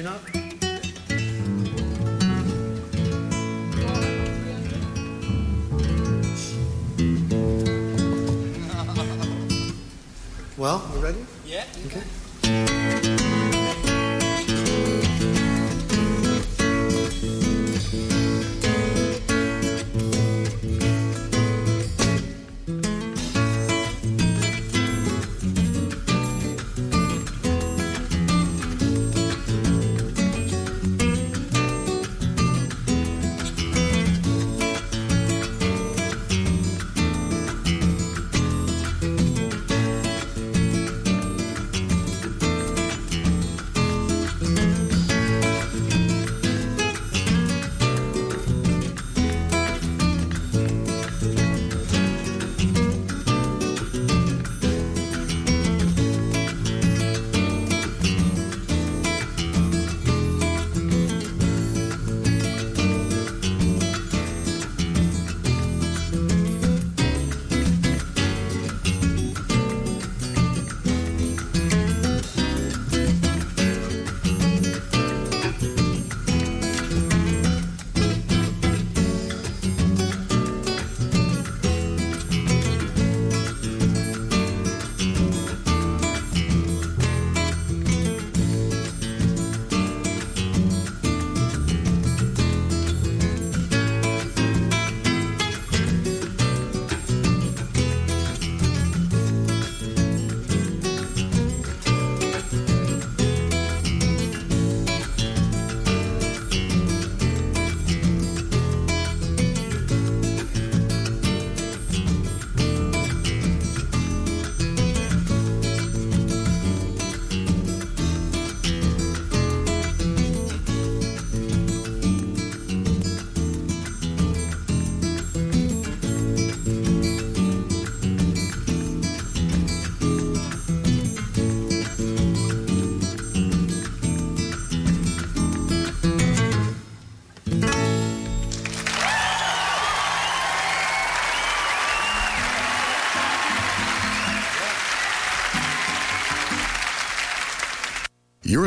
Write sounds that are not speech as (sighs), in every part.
you're not. Well, we ready? Yeah. Okay.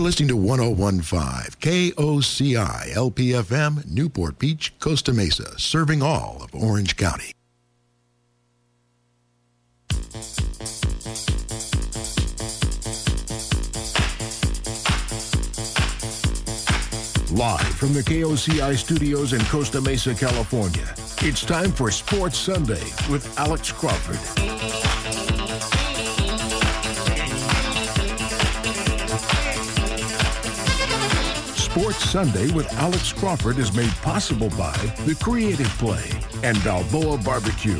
Listening to 1015 KOCI LPFM, Newport Beach, Costa Mesa, serving all of Orange County. Live from the KOCI studios in Costa Mesa, California, it's time for Sports Sunday with Alex Crawford. Sports Sunday with Alex Crawford is made possible by The Creative Play and Balboa Barbecue.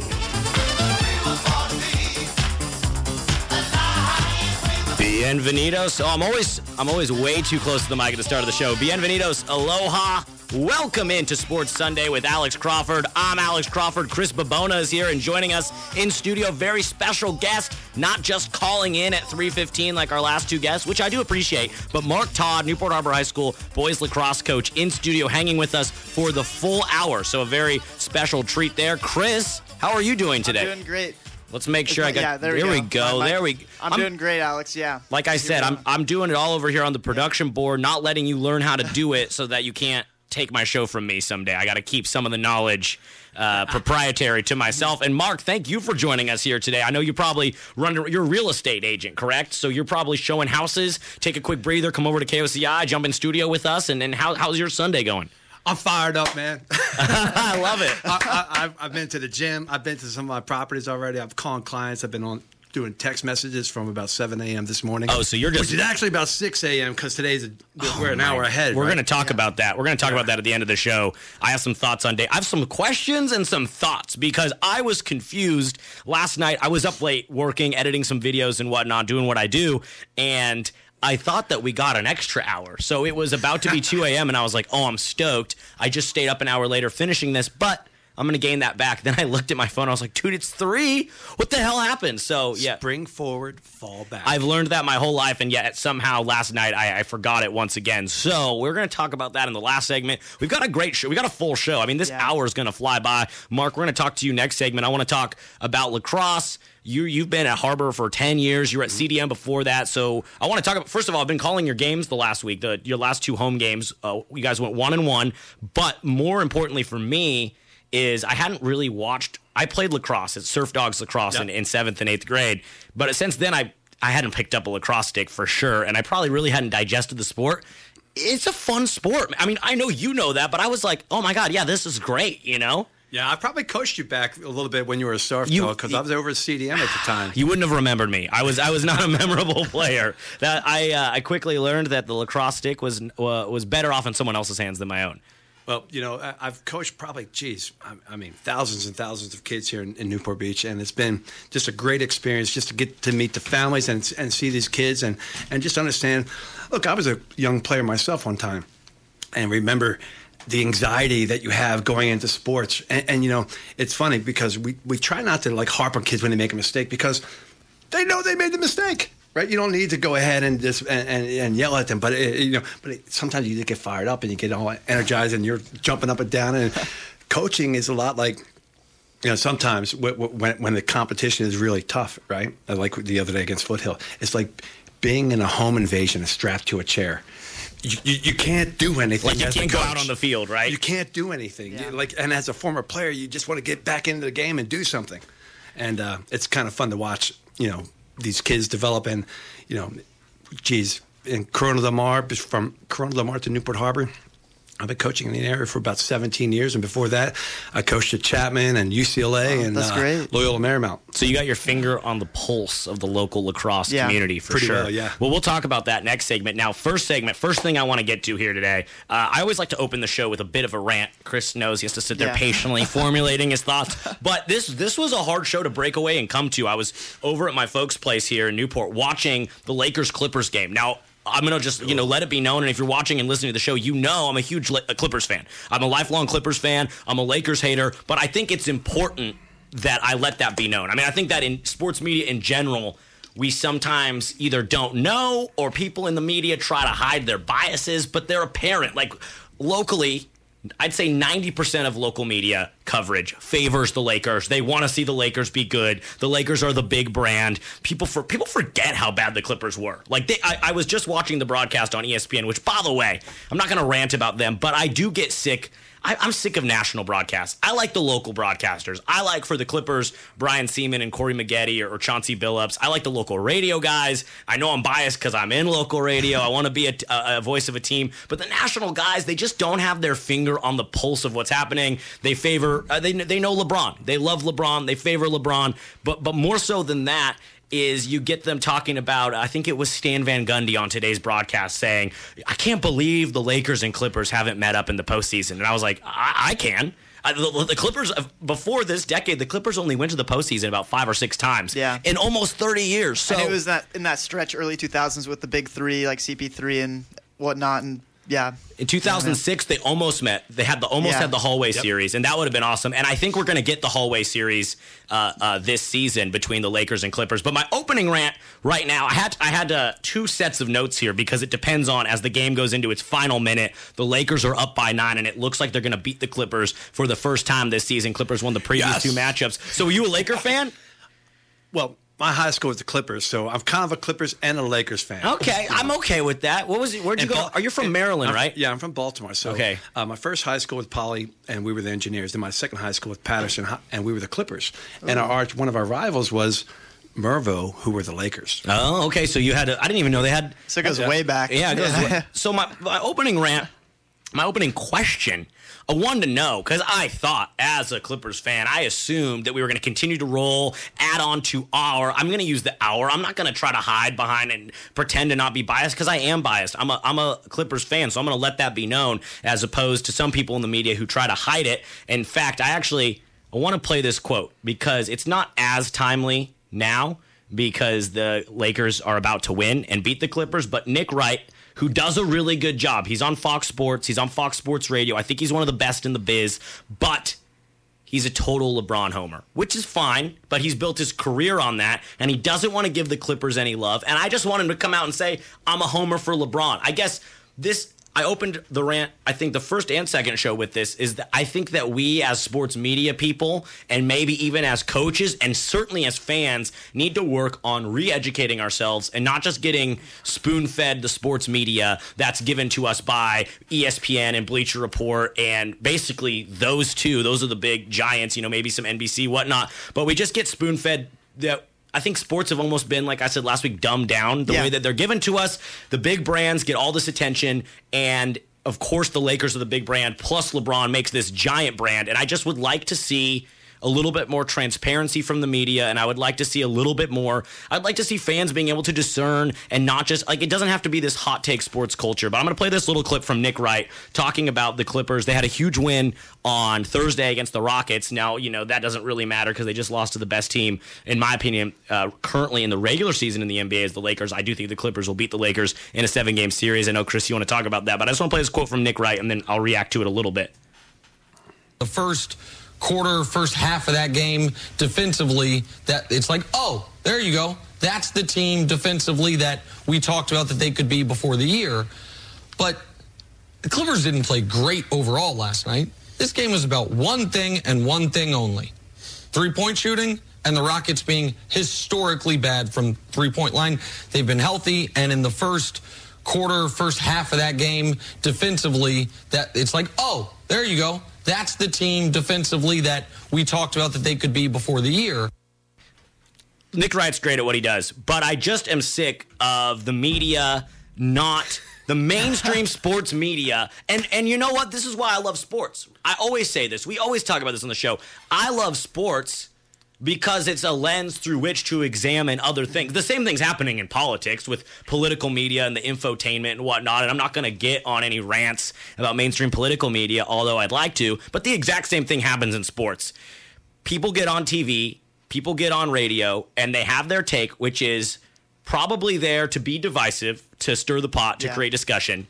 Bienvenidos. Oh, I'm always I'm always way too close to the mic at the start of the show. Bienvenidos. Aloha. Welcome into Sports Sunday with Alex Crawford. I'm Alex Crawford. Chris Babona is here and joining us in studio. Very special guest, not just calling in at 3:15 like our last two guests, which I do appreciate, but Mark Todd, Newport Harbor High School boys lacrosse coach, in studio, hanging with us for the full hour. So a very special treat there. Chris, how are you doing today? I'm doing great. Let's make sure I got. yeah, there, we go. My- my- there we. I'm, doing great, Alex. Yeah. Like I said, I'm I'm doing it all over here on the production board, not letting you learn how to do it so that you can't take my show from me someday. I got to keep some of the knowledge uh, proprietary to myself. And Mark, thank you for joining us here today. I know you probably run you're real estate agent, correct? So you're probably showing houses. Take a quick breather, come over to KOCI, jump in studio with us, and then how, how's your Sunday going? I'm fired up, man. (laughs) (laughs) I love it. I, I, I've, I've been to the gym. I've been to some of my properties already. I've called clients. I've been on doing text messages from about 7 a.m. this morning. Oh, so you're just- which is actually about 6 a.m. because today's a, we're oh, an hour ahead. We're right? going to talk about that. We're going to talk about that at the end of the show. I have some thoughts on day. I have some questions and some thoughts because I was confused last night. I was up late working, editing some videos and whatnot, doing what I do, and. I thought that we got an extra hour. So it was about to be 2 a.m. and I was like, oh, I'm stoked. I just stayed up an hour later finishing this, but I'm going to gain that back. (laughs) Then I looked at my phone. I was like, dude, it's three. What the hell happened? So, yeah. Spring forward, fall back. I've learned that my whole life, and yet somehow last night I, I forgot it once again. So we're going to talk about that in the last segment. We've got a great show. We got a full show. I mean, this Yeah. hour is going to fly by. Mark, we're going to talk to you next segment. I want to talk about lacrosse. You you've been at Harbor for ten years. You were at CDM before that. So I want to talk about. First of all, I've been calling your games the last week. The your last two home games. Uh, you guys went one and one. But more importantly for me is I hadn't really watched. I played lacrosse at Surf Dogs Lacrosse in, Yep. in seventh and eighth grade. But since then, I I hadn't picked up a lacrosse stick for sure, and I probably really hadn't digested the sport. It's a fun sport. I mean, I know you know that, but I was like, oh my god, yeah, this is great. You know, yeah, I probably coached you back a little bit when you were a surf You- because I was over at CDM at the (sighs) time. you wouldn't have remembered me. I was I was not a (laughs) memorable player. That I uh, I quickly learned that the lacrosse stick was uh, was better off in someone else's hands than my own. Well, you know, I've coached probably, geez, I, I mean, thousands and thousands of kids here in, in Newport Beach, and it's been just a great experience just to get to meet the families and, and see these kids and, and just understand. Look, I was a young player myself one time, and remember the anxiety that you have going into sports. And, and you know, it's funny because we, we try not to like harp on kids when they make a mistake because they know they made the mistake. Right, you don't need to go ahead and just and, and, and yell at them, but it, you know, but it, sometimes you just get fired up and you get all energized and you're jumping up and down. And coaching is a lot like, you know, sometimes when when the competition is really tough, right? Like the other day against Foothill, it's like being in a home invasion, strapped to a chair. You, you, you can't do anything. Like you can't go out on the field, right? You can't do anything. Yeah. Like, and as a former player, you just want to get back into the game and do something. And uh, it's kind of fun to watch. You know, these kids develop, and you know, geez, in Corona Del Mar, from Corona Del Mar to Newport Harbor. I've been coaching in the area for about 17 years, and before that, I coached at Chapman and UCLA Oh, and that's uh, great. Loyola Marymount. So you got your finger on the pulse of the local lacrosse Yeah. community for Pretty sure. well, yeah. Well, we'll talk about that next segment. Now, first segment, first thing I want to get to here today. Uh, I always like to open the show with a bit of a rant. Chris knows he has to sit there Yeah. patiently (laughs) formulating his thoughts. But this this was a hard show to break away and come to. I was over at my folks' place here in Newport watching the Lakers Clippers game. Now. I'm gonna just you know let it be known, and if you're watching and listening to the show, you know I'm a huge uh, Clippers fan. I'm a lifelong Clippers fan. I'm a Lakers hater, but I think it's important that I let that be known. I mean, I think that in sports media in general, we sometimes either don't know or people in the media try to hide their biases, but they're apparent. Like locally, I'd say 90% of local media coverage favors the Lakers. They want to see the Lakers be good. The Lakers are the big brand. People for people forget how bad the Clippers were. Like they, I, I was just watching the broadcast on ESPN, which by the way, I'm not going to rant about them, but I do get sick I, I'm sick of national broadcasts. I like the local broadcasters. I like for the Clippers, Brian Sieman and Corey Maggette or, or Chauncey Billups. I like the local radio guys. I know I'm biased because I'm in local radio. I want to be a, a, a voice of a team. But the national guys, they just don't have their finger on the pulse of what's happening. They favor, uh, they, they know LeBron. They love LeBron. They favor LeBron. But, but more so than that, is you get them talking about I think it was Stan Van Gundy on today's broadcast saying I can't believe the Lakers and Clippers haven't met up in the postseason. And I was like I, I can. I, the, the Clippers uh, before this decade the Clippers only went to the postseason about five or six times Yeah. in almost 30 years. So and it was that in that stretch early 2000s with the big three like CP3 and whatnot, and yeah, In 2006, they almost met. They had the almost Yeah. had the hallway series, and that would have been awesome. And I think we're going to get the hallway series uh, uh, this season between the Lakers and Clippers. But my opening rant right now, I had I had uh, two sets of notes here because it depends on as the game goes into its final minute. The Lakers are up by nine, and it looks like they're going to beat the Clippers for the first time this season. Clippers won the previous Yes. two matchups. So, are you a Laker fan? Well, my high school was the Clippers, so I'm kind of a Clippers and a Lakers fan. Okay, I'm okay with that. What was it? Where'd you And go? Bal- Are you from and- Maryland, I'm- right? Yeah, I'm from Baltimore. So, Okay. uh, my first high school was Poly, and we were the engineers. Then my second high school was Patterson, and we were the Clippers. And our arch, one of our rivals was Mervo, who were the Lakers. Oh, okay. So you had. I didn't even know they had so it goes Yeah. way back. Yeah, it goes. (laughs) so my, my opening rant, my opening question, I wanted to know because I thought, as a Clippers fan, I assumed that we were going to continue to roll, add on to our. I'm going to use the hour. I'm not going to try to hide behind and pretend to not be biased because I am biased. I'm a I'm a Clippers fan, so I'm going to let that be known as opposed to some people in the media who try to hide it. In fact, I actually I want to play this quote because it's not as timely now because the Lakers are about to win and beat the Clippers. But Nick Wright, who does a really good job, he's on Fox Sports, he's on Fox Sports Radio. I think he's one of the best in the biz. But he's a total LeBron homer, which is fine, but he's built his career on that, and he doesn't want to give the Clippers any love. And I just want him to come out and say, I'm a homer for LeBron. I guess this I opened the rant, I think the first and second show with this is that I think that we as sports media people and maybe even as coaches and certainly as fans need to work on re-educating ourselves and not just getting spoon-fed the sports media that's given to us by ESPN and Bleacher Report and basically those two, those are the big giants, you know, maybe some NBC, whatnot. But we just get spoon-fed that I think sports have almost been, like I said last week, dumbed down the Yeah. way that they're given to us. The big brands get all this attention, and of course, the Lakers are the big brand. Plus, LeBron makes this giant brand, and I just would like to see a little bit more transparency from the media, and I would like to see a little bit more. I'd like to see fans being able to discern and not just like it doesn't have to be this hot take sports culture. But I'm going to play this little clip from Nick Wright talking about the Clippers. They had a huge win on Thursday against the Rockets. Now, you know that doesn't really matter because they just lost to the best team, in my opinion, uh, currently in the regular season in the NBA is the Lakers. I do think the Clippers will beat the Lakers in a seven game series. I know Chris, you want to talk about that, but I just want to play this quote from Nick Wright, and then I'll react to it a little bit. the first quarter, first half of that game defensively, that it's like, oh, there you go. That's the team defensively that we talked about that they could be before the year. But the Clippers didn't play great overall last night. This game was about one thing and one thing only three point shooting and the Rockets being historically bad from three point line. They've been healthy, and in the first quarter, first half of that game, defensively, that it's like, oh, there you go. That's the team defensively that we talked about that they could be before the year. Nick Wright's great at what he does, but I just am sick of the media not the mainstream (laughs) sports media. And and you know what? This is why I love sports. I always say this. We always talk about this on the show. I love sports because it's a lens through which to examine other things. The same thing's happening in politics with political media and the infotainment and whatnot. And I'm not going to get on any rants about mainstream political media, although I'd like to. But the exact same thing happens in sports. People get on TV, people get on radio, and they have their take, which is probably there to be divisive, to stir the pot, to Yeah. create discussion.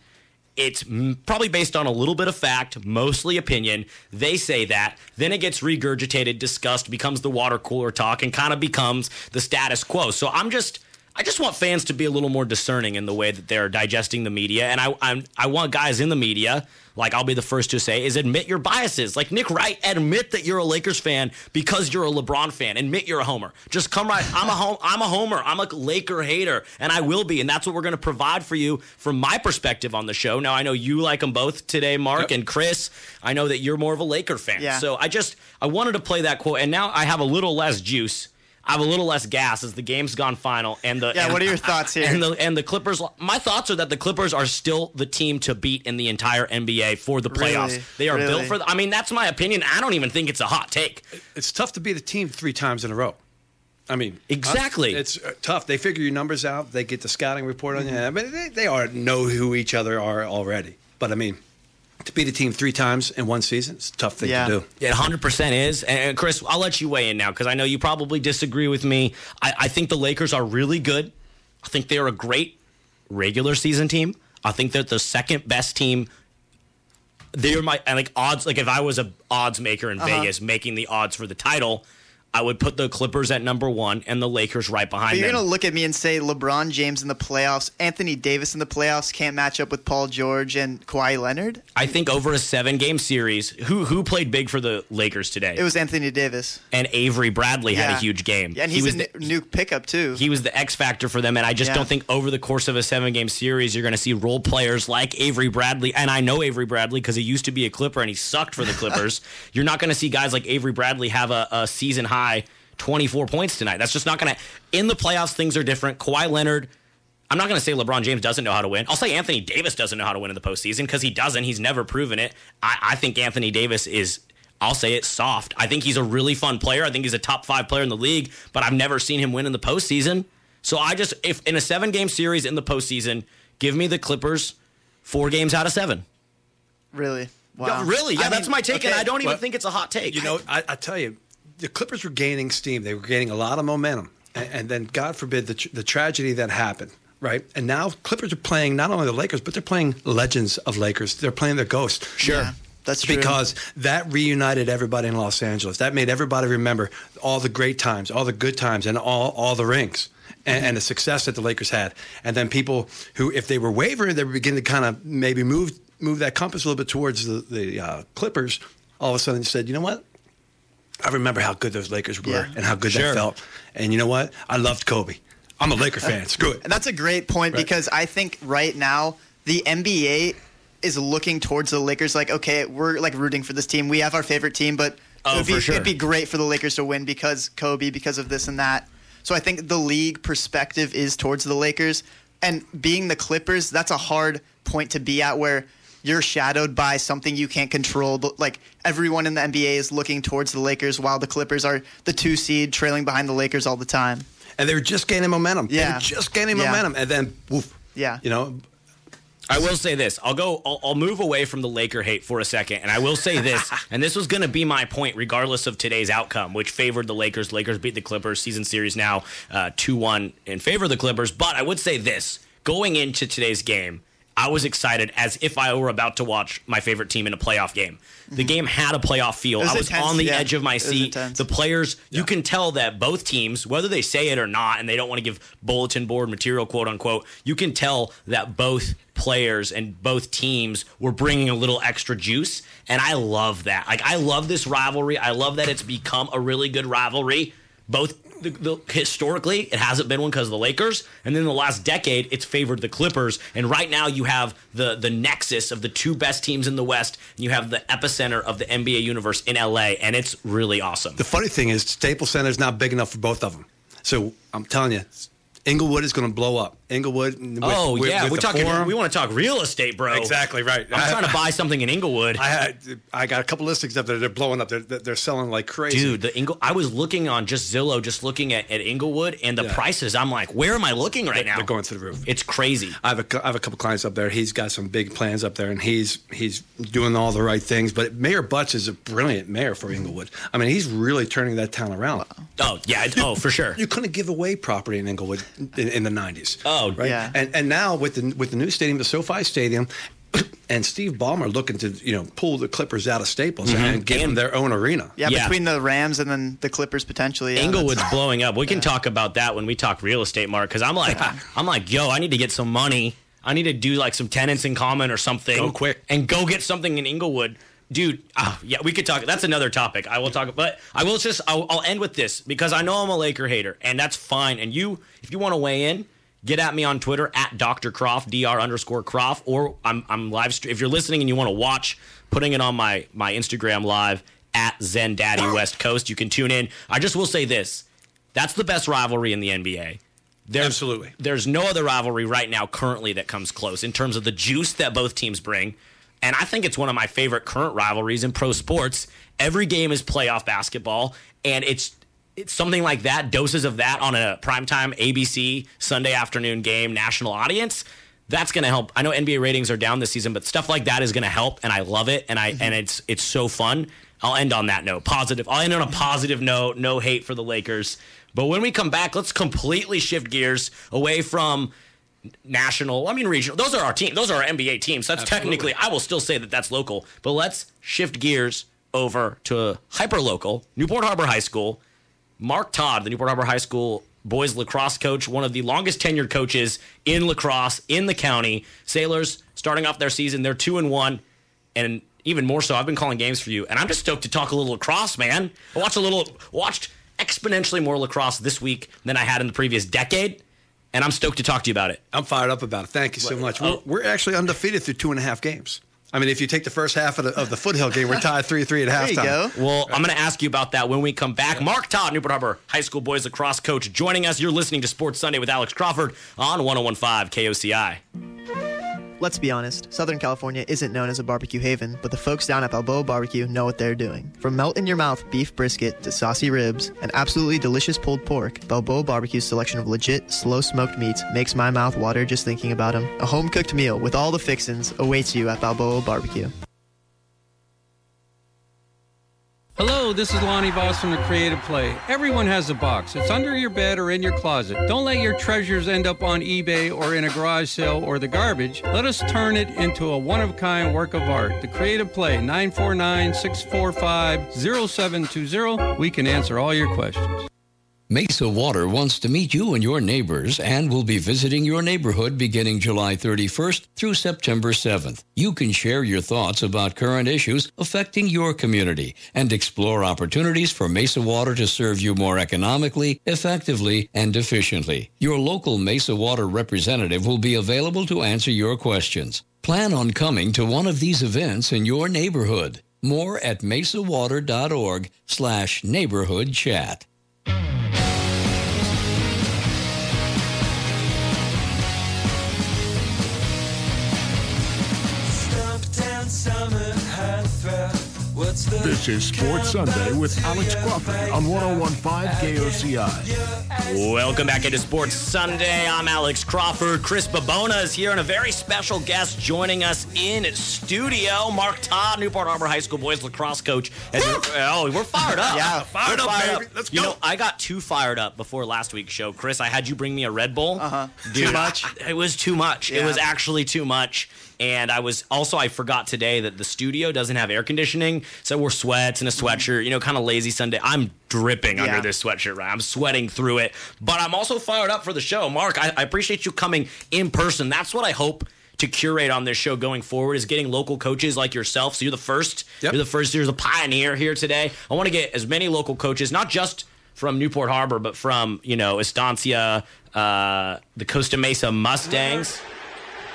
It's probably based on a little bit of fact, mostly opinion. They say that. Then it gets regurgitated, discussed, becomes the water cooler talk, and kind of becomes the status quo. So I'm just. I just want fans to be a little more discerning in the way that they're digesting the media, and I I'm, I want guys in the media, like I'll be the first to say, is admit your biases. Like Nick Wright, admit that you're a Lakers fan because you're a LeBron fan. Admit you're a homer. Just come right. I'm a home. I'm a homer. I'm a Laker hater, and I will be, and that's what we're going to provide for you from my perspective on the show. Now I know you like them both today, Mark and Chris. I know that you're more of a Laker fan. Yeah. So I just I wanted to play that quote, and now I have a little less juice. I have a little less gas as the game's gone final, and the Yeah, and- what are your thoughts (laughs) here? And the and the Clippers. My thoughts are that the Clippers are still the team to beat in the entire NBA for the playoffs. Really? They are built for. The, I mean, that's my opinion. I don't even think it's a hot take. It's tough to be the team three times in a row. I mean, Exactly. uh, It's uh, tough. They figure your numbers out. They get the scouting report on you. I mean, they, they are know who each other are already. But I mean, to beat a team three times in one season, it's a tough thing Yeah. to do. Yeah, 100% is. And and Chris, I'll let you weigh in now because I know you probably disagree with me. I, I think the Lakers are really good. I think they're a great regular season team. I think they're the second best team. They're my and like odds. Like if I was a odds maker in uh-huh. Vegas making the odds for the title, I would put the Clippers at number one and the Lakers right behind But you're them. gonna look at me and say LeBron James in the playoffs, Anthony Davis in the playoffs can't match up with Paul George and Kawhi Leonard. I think over a seven game series, who who played big for the Lakers today? It was Anthony Davis. and Avery Bradley had a huge game. Yeah, and He was a the- new pickup too. he was the X factor for them. And I just Yeah. don't think over the course of a seven game series, you're going to see role players like Avery Bradley. And I know Avery Bradley because he used to be a Clipper and he sucked for the Clippers. (laughs) you're not going to see guys like Avery Bradley have a, a season high 24 points tonight. That's just not going to. In the playoffs, things are different. Kawhi Leonard. I'm not going to say LeBron James doesn't know how to win. I'll say Anthony Davis doesn't know how to win in the postseason because he doesn't. He's never proven it. I, I think Anthony Davis is. I'll say it soft. I think he's a really fun player. I think he's a top five player in the league, but I've never seen him win in the postseason. So I just, if in a seven game series in the postseason, give me the Clippers four games out of seven. really? Wow. Yeah, really? Yeah, I that's mean, my take, and I don't even well, think it's a hot take. You know, I, I tell you, the Clippers were gaining steam. They were gaining a lot of momentum, and, and then God forbid the, tr- the tragedy that happened. Right, and now Clippers are playing not only the Lakers, but they're playing legends of Lakers. They're playing their ghost. Sure. Yeah. That's true. because that reunited everybody in Los Angeles. That made everybody remember all the great times, all the good times, and all all the rings. And, and the success that the Lakers had, and then people who, if they were wavering, they were beginning to kind of maybe move move that compass a little bit towards the, the uh, Clippers. All of a sudden, said, "You know what? I remember how good those Lakers were Yeah. and how good Sure. that felt. And you know what? I loved Kobe. I'm a Laker fan. Screw it. And (laughs) that's a great point Right. because I think right now the NBA is looking towards the Lakers like, okay, we're like rooting for this team. We have our favorite team, but Oh, it would be, sure. it'd be great for the Lakers to win because Kobe, because of this and that. So I think the league perspective is towards the Lakers. And being the Clippers, that's a hard point to be at where you're shadowed by something you can't control. Like everyone in the NBA is looking towards the Lakers while the Clippers are the two seed trailing behind the Lakers all the time. And they were just gaining momentum. They Yeah. were just gaining Yeah. momentum. And then, woof. Yeah. You know, I will say this. I'll go. I'll, I'll move away from the Laker hate for a second, and I will say this. (laughs) and this was going to be my point, regardless of today's outcome, which favored the Lakers. Lakers beat the Clippers. Season series now uh, two one in favor of the Clippers. But I would say this: going into today's game, I was excited as if I were about to watch my favorite team in a playoff game. The game had a playoff feel. Mm-hmm. Was I was intense, on the yeah. edge of my seat. The players, you can tell that both teams, whether they say it or not, and they don't want to give bulletin board material, quote unquote, you can tell that both players and both teams were bringing a little extra juice. And I love that. Like, I love this rivalry. I love that it's become a really good rivalry. Both the, the, historically, it hasn't been one because of the Lakers, and then the last decade, it's favored the Clippers. And right now, you have the the nexus of the two best teams in the West. And you have the epicenter of the NBA universe in LA, and it's really awesome. the funny thing is, Staples Center is not big enough for both of them. So I'm telling you, Inglewood is going to blow up. Inglewood. With, Oh with- yeah, with we're talking. Forum. We want to talk real estate, bro. Exactly right. I'm trying to buy something in Inglewood, I had, I got a couple listings up there. They're blowing up. They're they're selling like crazy. dude. The Ingle. I was looking on just Zillow, just looking at, at Inglewood and the Yeah. prices. I'm like, where am I looking right now? they're going through the roof. It's crazy. I have a, I have a couple clients up there. He's got some big plans up there, and he's he's doing all the right things. But Mayor Butts is a brilliant mayor for Inglewood. I mean, he's really turning that town around. Oh yeah. Oh for sure. You couldn't give away property in Inglewood in, in the '90s. Oh, right. Yeah. And and now with the with the new stadium, the SoFi Stadium. (clears throat) And Steve Ballmer looking to you know pull the Clippers out of Staples and give them their own arena. Yeah, Yeah. between the Rams and then the Clippers potentially. Yeah, Inglewood's blowing up. We can talk about that when we talk real estate, Mark. Because I'm like, I'm like, yo, I need to get some money. I need to do like some tenants in common or something. Go quick. and go get something in Inglewood, dude. ah, yeah, we could talk. That's another topic. I will talk, but I will just. I'll, I'll end with this because I know I'm a Laker hater, and that's fine. And you, if you want to weigh in. Get at me on Twitter at Dr. Croft, Dr. underscore Croft, or I'm, I'm live. St- if you're listening and you want to watch, putting it on my my Instagram live at Zen Daddy (laughs) West Coast. You can tune in. I just will say this: that's the best rivalry in the NBA. There's, Absolutely. There's no other rivalry right now currently that comes close in terms of the juice that both teams bring. And I think it's one of my favorite current rivalries in pro sports. Every game is playoff basketball, and it's it's something like that, doses of that on a primetime ABC Sunday afternoon game, national audience. That's going to help. I know NBA ratings are down this season, but stuff like that is going to help, and I love it, and I mm-hmm. and it's it's so fun. I'll end on that note. Positive. I'll end on a positive note. No hate for the Lakers. But when we come back, let's completely shift gears away from national. I mean regional. Those are our team. Those are our NBA teams. That's technically. I will still say that that's local. But let's shift gears over to hyper local Newport Harbor High School. Mark Todd, the Newport Harbor High School boys lacrosse coach, one of the longest tenured coaches in lacrosse in the county. Sailors starting off their season, they're two and one, and even more so, I've been calling games for you, and I'm just stoked to talk a little lacrosse, man. I watched a little, watched exponentially more lacrosse this week than I had in the previous decade, and I'm stoked to talk to you about it. I'm fired up about it. Thank you so much. We're, oh. we're actually undefeated through two and a half games. I mean, if you take the first half of the, of the foothill game, we're tied three three at There you halftime. go. Well, I'm going to ask you about that when we come back. Mark Todd, Newport Harbor High School boys lacrosse coach, joining us. You're listening to Sports Sunday with Alex Crawford on 1015 KOCI. Let's be honest, Southern California isn't known as a barbecue haven, but the folks down at Balboa Barbecue know what they're doing. From melt in your mouth beef brisket to saucy ribs and absolutely delicious pulled pork, Balboa Barbecue's selection of legit, slow smoked meats makes my mouth water just thinking about them. A home cooked meal with all the fixins awaits you at Balboa Barbecue. Hello, this is Lonnie Voss from the Creative Play. Everyone has a box. It's under your bed or in your closet. Don't let your treasures end up on eBay or in a garage sale or the garbage. Let us turn it into a one of kind work of art. The Creative Play, 949 645 0720. We can answer all your questions. Mesa Water wants to meet you and your neighbors and will be visiting your neighborhood beginning July 31st through September 7th. You can share your thoughts about current issues affecting your community and explore opportunities for Mesa Water to serve you more economically, effectively, and efficiently. Your local Mesa Water representative will be available to answer your questions. Plan on coming to one of these events in your neighborhood. More at mesawater.org slash neighborhood chat. This is Sports Sunday with Alex Crawford on 1015 KOCI. Welcome back into Sports Sunday. I'm Alex Crawford. Chris Babona is here, and a very special guest joining us in studio. Mark Todd, Newport Harbor High School boys lacrosse coach. And oh, we're fired up. Yeah, fired up, fired baby. Let's You go. know, I got too fired up before last week's show. Chris, I had you bring me a Red Bull. Uh-huh. Dude, Too much? It was too much. It was actually too much. And I was also I forgot today that the studio doesn't have air conditioning, so we're sweats and a sweatshirt. You know, kind of lazy Sunday. I'm dripping under this sweatshirt. Right, I'm sweating through it, but I'm also fired up for the show. Mark, I, I appreciate you coming in person. That's what I hope to curate on this show going forward is getting local coaches like yourself. So you're the first. Yep. You're the first. You're the pioneer here today. I want to get as many local coaches, not just from Newport Harbor, but from you know Estancia, uh, the Costa Mesa Mustangs.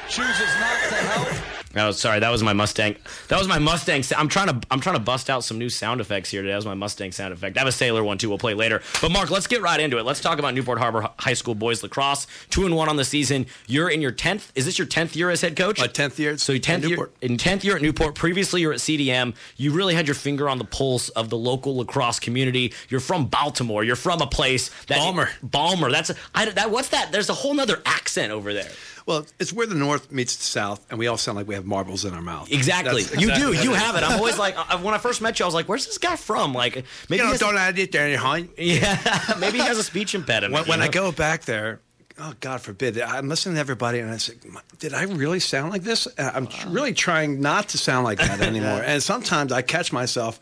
Chooses not to help. Oh, sorry, that was my Mustang. That was my Mustang. sa- I'm trying to I'm trying to bust out some new sound effects here today. That was my Mustang sound effect. I have a Sailor one too. We'll play later. But Mark, let's get right into it. Let's talk about Newport Harbor High School boys lacrosse. Two and one on the season. You're in your tenth. Is this your tenth year as head coach? My 10th year So tenth year Newport. in tenth year at Newport. Previously, you're at CDM. You really had your finger on the pulse of the local lacrosse community. You're from Baltimore. You're from a place that Balmer. Balmer. That's a, I, that. What's that? There's a whole nother accent over there. Well, it's where the North meets the South, and we all sound like we have marbles in our mouth. Exactly. That's You exactly do. You have it. I'm always (laughs) like, I, when I first met you, I was like, "Where's this guy from?" Like, maybe You he know, has, don't add it there, yeah, (laughs) maybe he has a speech impediment. When, when I go back there, oh God forbid, I'm listening to everybody, and I say, did I really sound like this? I'm tr- really trying not to sound like that (laughs) anymore. And sometimes I catch myself,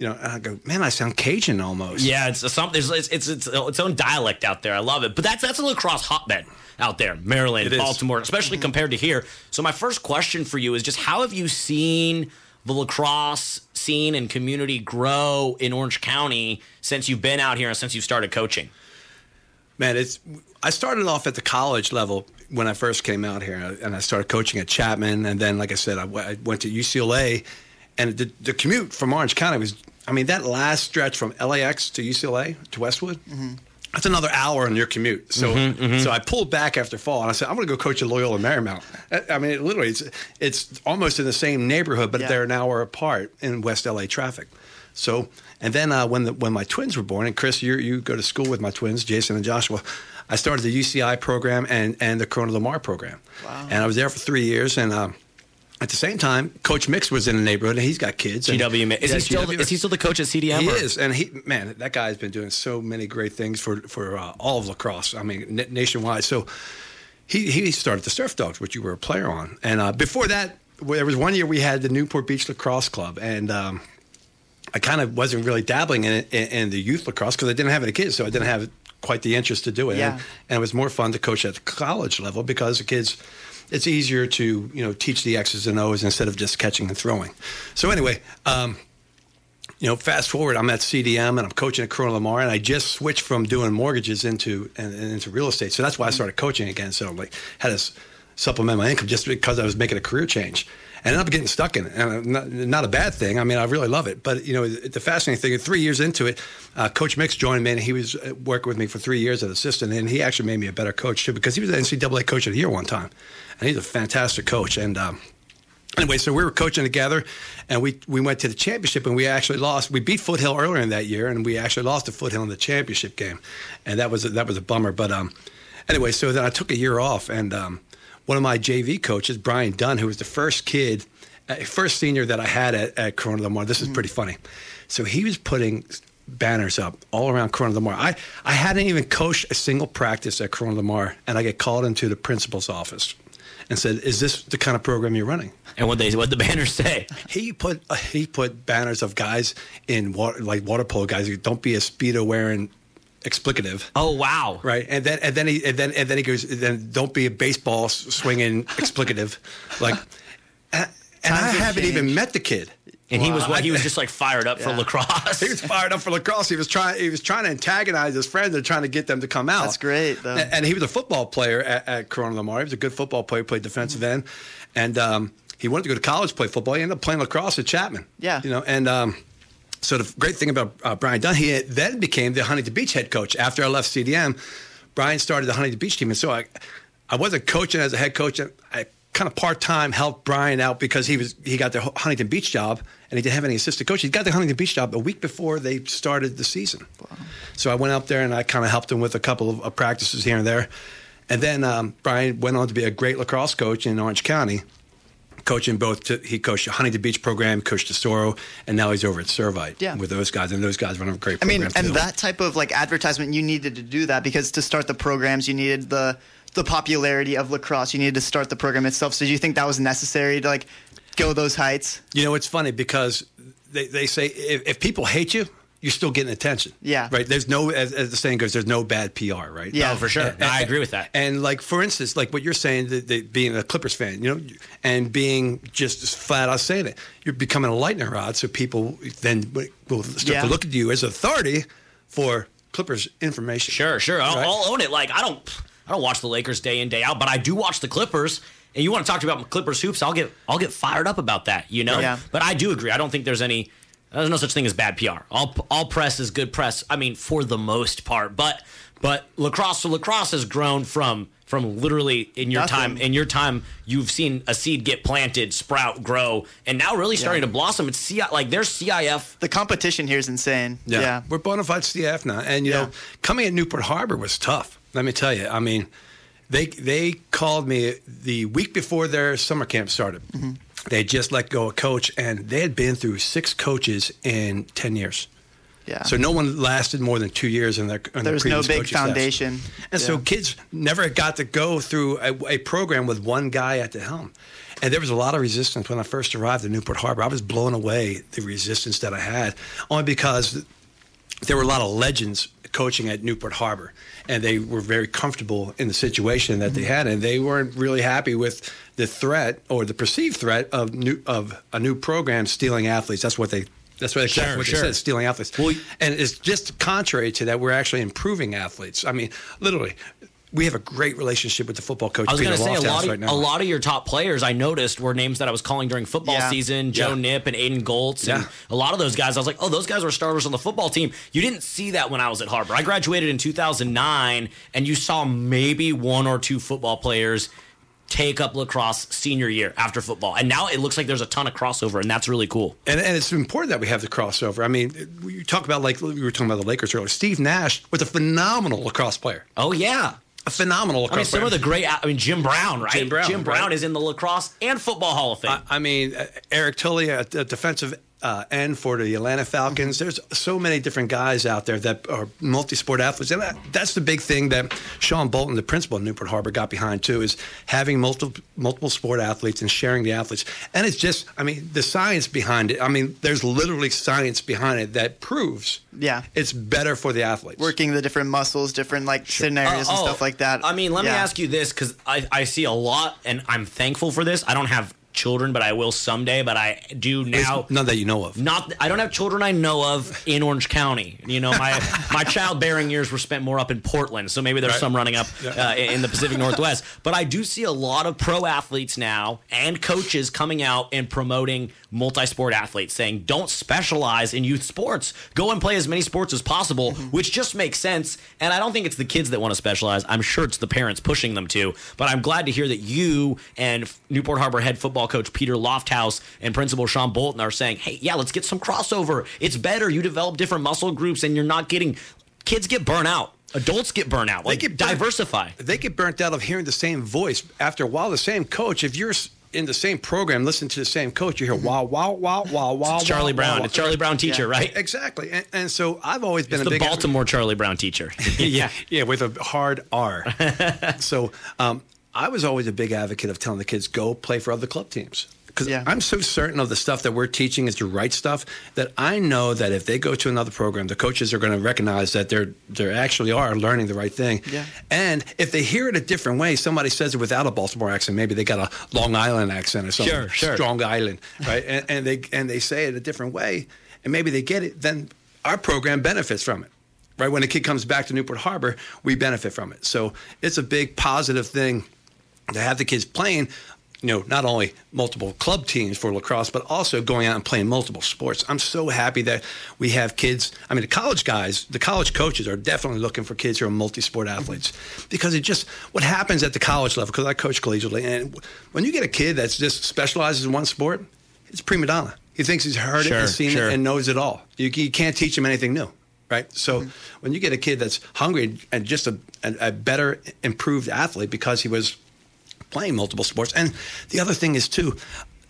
you know, and I go, man, I sound Cajun almost. yeah, it's a, some, there's, it's, it's it's its own dialect out there. I love it. But that's that's a lacrosse hotbed out there, Maryland, It is. Baltimore, especially mm-hmm. compared to here. So my first question for you is just how have you seen the lacrosse scene and community grow in Orange County since you've been out here and since you started coaching? Man, it's. I started off at the college level when I first came out here, and I started coaching at Chapman, and then, like I said, I, w- I went to UCLA, and the, the commute from Orange County was. I mean, that last stretch from LAX to UCLA to Westwood. That's another hour on your commute. So, so I pulled back after fall, and I said, "I'm going to go coach at Loyola Marymount." I- I mean, it literally, it's it's almost in the same neighborhood, but Yeah. they're an hour apart in West LA traffic. So, and then uh, when the, when my twins were born, and Chris, you you go to school with my twins, Jason and Joshua. I started the UCI program and and the Corona Del Mar program, Wow. and I was there for three years. And um, at the same time, Coach Mix was in the neighborhood, and he's got kids. GW, Ma- is Yeah, he still GW. is he still the coach at CDM? He or- is, and he man, that guy has been doing so many great things for for uh, all of lacrosse. I mean, na- nationwide. So he he started the Surf Dogs, which you were a player on, and uh, before that, there was one year we had the Newport Beach Lacrosse Club, and um, I kind of wasn't really dabbling in in, in the youth lacrosse because I didn't have any kids, so I didn't have quite the interest to do it. Yeah. And, and it was more fun to coach at the college level because the kids. It's easier to you know teach the X's and O's instead of just catching and throwing. So anyway, um, you know, fast forward, I'm at CDM and I'm coaching at Corona Del Mar, and I just switched from doing mortgages into and, and into real estate. So that's why I started coaching again. So like had to supplement my income just because I was making a career change. And I ended up getting stuck in it, and not, not a bad thing. I mean, I really love it. But you know, the fascinating thing, three years into it, uh, Coach Mix joined me, and he was uh, working with me for three years as an assistant, and he actually made me a better coach too because he was the NCAA Coach of the Year one time, and he's a fantastic coach. And um, Anyway, so we were coaching together, and we we went to the championship, and we actually lost. We beat Foothill earlier in that year, and we actually lost to Foothill in the championship game, and that was a, that was a bummer. But um, anyway, so then I took a year off, and um, one of my JV coaches, Brian Dunn, who was the first kid, uh, first senior that I had at, at Corona Del Mar. This is pretty funny. So he was putting banners up all around Corona Del Mar. I, I hadn't even coached a single practice at Corona Del Mar, and I get called into the principal's office and said, "Is this the kind of program you're running?" And what they what the (laughs) banners say? He put uh, he put banners of guys in water like water polo guys. Don't be a speedo wearing explicative. Oh wow! Right, and then and then he and then and then he goes. Then don't be a baseball swinging (laughs) explicative, like. And, and I have haven't even met the kid. And he was what? He was just like fired up for lacrosse. (laughs) He was fired up for lacrosse. He was trying. He was trying to antagonize his friends and trying to get them to come out. That's great, though. And, and he was a football player at, at Corona Del Mar. He was a good football player. Played defensive end, and um, he wanted to go to college, play football. He ended up playing lacrosse at Chapman. Yeah. you know, and um, so the great thing about uh, Brian Dunn, he then became the Huntington Beach head coach after I left CDM. Brian started the Huntington Beach team, and so I, I wasn't coaching as a head coach. I kind of part time helped Brian out because he was he got the Huntington Beach job, and he didn't have any assistant coach. He got the Huntington Beach job a week before they started the season. So I went out there and I kind of helped him with a couple of practices here and there, and then um, Brian went on to be a great lacrosse coach in Orange County coaching both. To, he coached the Huntington Beach program, coached Tesoro, and now he's over at Servite Yeah. with those guys. And those guys run a great program. I mean, and too. that type of like advertisement, you needed to do that because to start the programs, you needed the the popularity of lacrosse. You needed to start the program itself. So do you think that was necessary to like go those heights? You know, it's funny because they, they say if, if people hate you, you're still getting attention. Yeah. Right. There's no, as, as the saying goes, there's no bad PR. Right. Yeah. Oh, for sure. And- I agree with that. And like for instance, like what you're saying, the, the, being a Clippers fan, you know, and being just flat out saying it, you're becoming a lightning rod. So people then will start Yeah. to look at you as authority for Clippers information. Sure, sure. I'll, Right? I'll own it. Like I don't, I don't watch the Lakers day in day out, but I do watch the Clippers. And you want to talk to me about Clippers hoops? I'll get, I'll get fired up about that. You know. Yeah. But I do agree. I don't think there's any. There's no such thing as bad PR. All, all press is good press. I mean, for the most part. But, but lacrosse, so lacrosse has grown from from literally in your Nothing. time in your time you've seen a seed get planted, sprout, grow, and now really starting Yeah. to blossom. It's CI, like there's CIF The competition here is insane. Yeah. Yeah. We're bona fide CF now. And, you Yeah. know, coming at Newport Harbor was tough. Let me tell you. I mean, they they called me the week before their summer camp started. Mm-hmm. They had just let go a coach, and they had been through six coaches in 10 years. Yeah. So no one lasted more than two years in their. In There was their no big foundation. and so kids never got to go through a, a program with one guy at the helm. And there was a lot of resistance when I first arrived at Newport Harbor. I was blown away the resistance that I had, only because there were a lot of legends coaching at Newport Harbor, and they were very comfortable in the situation that they had, and they weren't really happy with the threat or the perceived threat of new of a new program stealing athletes. That's what they. That's what, they- Sure, that's what sure. they said, stealing athletes. Well, and it's just contrary to that. We're actually improving athletes. I mean, literally, we have a great relationship with the football coach. I was going to say a lot of right a lot of your top players I noticed were names that I was calling during football Yeah. season. Joe Yeah. Nip and Aiden Goltz and a lot of those guys. I was like, oh, those guys were starters on the football team. You didn't see that when I was at Harbor. I graduated in 2009, and you saw maybe one or two football players take up lacrosse senior year after football, and now it looks like there's a ton of crossover, and that's really cool. And, and it's important that we have the crossover. I mean, you talk about like we were talking about the Lakers earlier. Steve Nash was a phenomenal lacrosse player. Oh yeah. A phenomenal lacrosse I mean, some player. of the great. I mean, Jim Brown, right? Jim Brown, Jim Brown right. is in the lacrosse and football Hall of Fame. I, I mean, uh, Eric Tully, a, a defensive uh, end for the Atlanta Falcons. There's so many different guys out there that are multi-sport athletes, and that, that's the big thing that Sean Bolton, the principal of Newport Harbor, got behind too, is having multiple multiple sport athletes and sharing the athletes. And it's just, I mean, the science behind it. I mean, there's literally science behind it that proves, Yeah. it's better for the athletes. Working the different muscles, different like scenarios and Oh, stuff like that. I mean, let me ask you this because I, I see a lot, and I'm thankful for this. I don't have children, but I will someday. But I do now. None that you know of. Not, I don't have children I know of in Orange County. You know, my (laughs) my childbearing years were spent more up in Portland, so maybe there's Right. some running up uh, in the Pacific Northwest. But I do see a lot of pro athletes now and coaches coming out and promoting multi-sport athletes, saying don't specialize in youth sports, go and play as many sports as possible, which just makes sense. And I don't think it's the kids that want to specialize. I'm sure it's the parents pushing them to. But I'm glad to hear that you and Newport Harbor head football coach Peter Lofthouse and principal Sean Bolton are saying, hey, yeah, let's get some crossover. It's better. You develop different muscle groups and you're not getting kids get burnt out. Adults get burnt out. Like get burnt- diversify. They get burnt out of hearing the same voice after a while. The same coach. If you're in the same program, listen to the same coach, you hear wow, wow, wow, wow, wow. It's Charlie wow, Brown. wow, It's Charlie Brown teacher, Yeah. right? Exactly, and, and so I've always been It's a the big Baltimore Charlie Brown teacher. (laughs) yeah, yeah, with a hard R. (laughs) so um, I was always a big advocate of telling the kids go play for other club teams because Yeah. I'm so certain of the stuff that we're teaching is the right stuff that I know that if they go to another program, the coaches are going to recognize that they're they actually are learning the right thing. Yeah. And if they hear it a different way, somebody says it without a Baltimore accent, maybe they got a Long Island accent or something. Sure, sure. Strong Island, right? and, and they and they say it a different way, and maybe they get it. Then our program benefits from it right? When a kid comes back to Newport Harbor, we benefit from it. So it's a big positive thing to have the kids playing, you know, not only multiple club teams for lacrosse, but also going out and playing multiple sports. I'm so happy that we have kids. I mean, the college guys, the college coaches are definitely looking for kids who are multi-sport athletes because it just what happens at the college level. Because I coach collegiately, and when you get a kid that's just specializes in one sport, it's prima donna. He thinks he's heard it and seen sure. it and knows it all. You, you can't teach him anything new right? So mm-hmm. when you get a kid that's hungry and just a, a, a better improved athlete because he was playing multiple sports, and the other thing is too.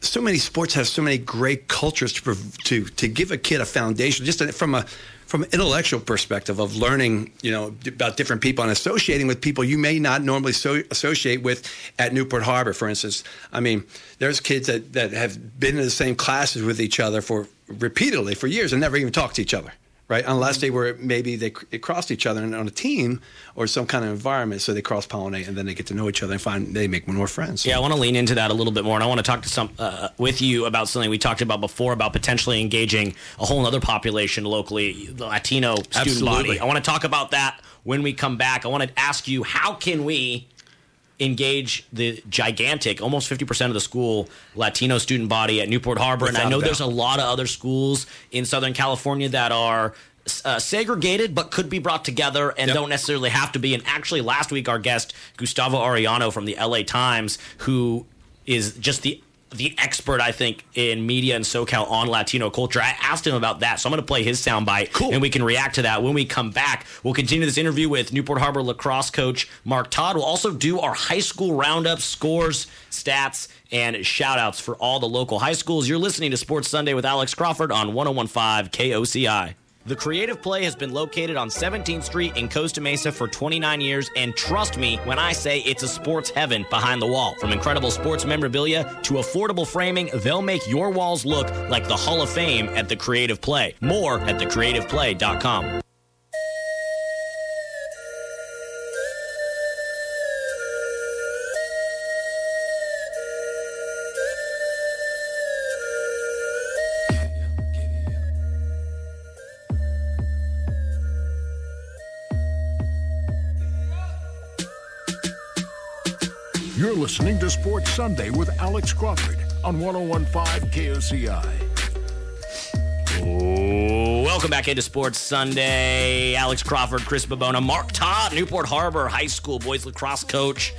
So many sports have so many great cultures to to to give a kid a foundation, just from a from an intellectual perspective of learning, you know, about different people and associating with people you may not normally so associate with at Newport Harbor, for instance. I mean, there's kids that, that have been in the same classes with each other for repeatedly for years and never even talked to each other right? Unless they were maybe they, crossed each other and on a team or some kind of environment, so they cross pollinate and then they get to know each other and find they make more friends. Yeah, I want to lean into that a little bit more, and I want to talk to some uh, with you about something we talked about before about potentially engaging a whole other population locally, the Latino student Absolutely. body. I want to talk about that when we come back. I want to ask you how can we engage the gigantic, almost 50% of the school Latino student body at Newport Harbor. and I Without know there's a lot of other schools in Southern California that are uh, segregated but could be brought together and Yep. don't necessarily have to be. And actually, last week, our guest, Gustavo Arellano from the LA Times, who is just the the expert, I think, in media and SoCal on Latino culture. I asked him about that, so I'm going to play his soundbite, Cool. and we can react to that when we come back. We'll continue this interview with Newport Harbor lacrosse coach Mark Todd. We'll also do our high school roundup scores, stats, and shout outs for all the local high schools. You're listening to Sports Sunday with Alex Crawford on 1015 KOCI. The Creative Play has been located on 17th Street in Costa Mesa for 29 years, and trust me when I say it's a sports heaven behind the wall. From incredible sports memorabilia to affordable framing, they'll make your walls look like the Hall of Fame at The Creative Play. More at thecreativeplay.com. listening to Sports Sunday with Alex Crawford on 1015 KOCI. Welcome back into Sports Sunday. Alex Crawford, Chris Babona, Mark Todd, Newport Harbor High School boys lacrosse coach.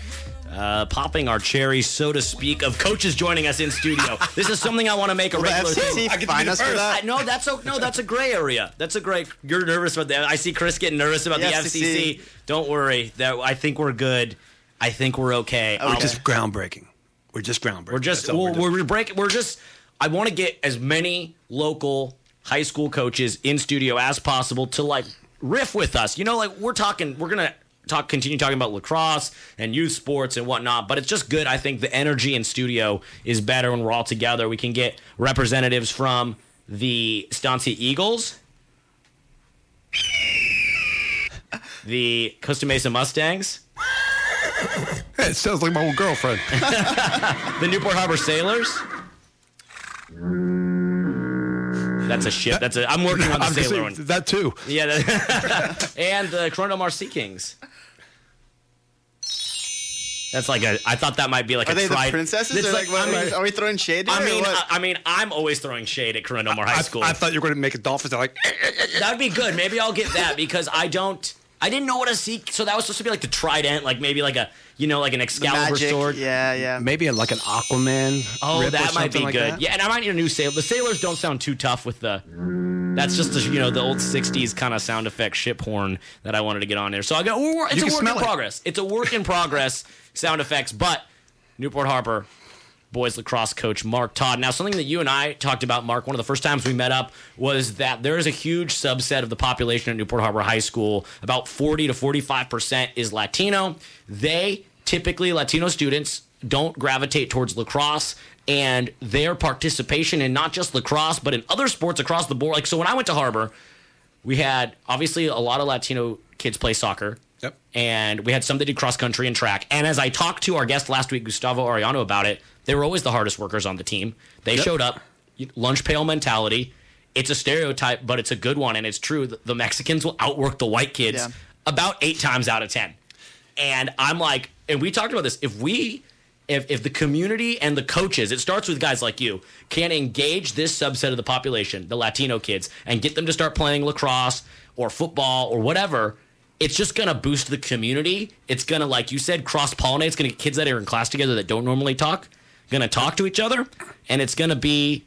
Uh, popping our cherry, so to speak, of coaches joining us in studio. (laughs) this is something I want to make a Will the regular thing. FCC I get to fine be the us for first. I, no, that's a, no, that's a gray area. That's a gray. You're nervous about that. I see Chris getting nervous about the, The FCC. FCC. Don't worry. That I think we're good. I think we're okay. I'll- We're just groundbreaking. We're just groundbreaking. we're just we're, we're we're, breaking. We're just. I want to get as many local high school coaches in studio as possible to like riff with us. You know, like we're talking. We're gonna talk. Continue talking about lacrosse and youth sports and whatnot. But it's just good. I think the energy in studio is better when we're all together. We can get representatives from the Estancia Eagles. The Costa Mesa Mustangs, it sounds like my old girlfriend. (laughs) the Newport Harbor Sailors. That's a ship. That's a. I'm working on the I'm sailor saying one. that too. Yeah, that, (laughs) and the Corona Mar Sea Kings. That's like a. I thought that might be like Are a they the princesses? Or like- like, what, I mean, are we throwing shade? Here I mean, I, I, mean, I'm always throwing shade at Corona Mar High I, School. I thought you were going to make a Dolphins. They're like, (laughs) That'd be good. Maybe I'll get that because I don't. I didn't know what a sea. So that was supposed to be like the trident, like maybe like a you know like an Excalibur magic. sword. Yeah, yeah. maybe a, like an Aquaman. Oh, rip or that might be something like good. that. Yeah, and I might need a new sailor. The sailors don't sound too tough with the. That's just the you know the old '60s kind of sound effect ship horn that I wanted to get on there. So I go. It's You a work in it. progress. It's a work in progress sound effects, but Newport Harbor boys lacrosse coach Mark Todd. Now, something that you and I talked about, Mark, one of the first times we met up was that there is a huge subset of the population at Newport Harbor High School, about 40 to 45% is Latino. They typically, Latino students, don't gravitate towards lacrosse and their participation in not just lacrosse, but in other sports across the board. Like, so when I went to Harbor, we had obviously a lot of Latino kids play soccer. Yep. And we had some that did cross country and track. And as I talked to our guest last week, Gustavo Arellano, about it, they were always the hardest workers on the team. They Yep. showed up, lunch pail mentality. It's a stereotype, but it's a good one. And it's true. The- Mexicans will outwork the white kids Yeah. about eight times out of 10. And I'm like, and we talked about this. If we, if, if the community and the coaches, it starts with guys like you, can engage this subset of the population, the Latino kids, and get them to start playing lacrosse or football or whatever, it's just gonna boost the community. It's gonna, like you said, cross pollinate. It's gonna get kids that are in class together that don't normally talk, gonna talk to each other, and it's gonna be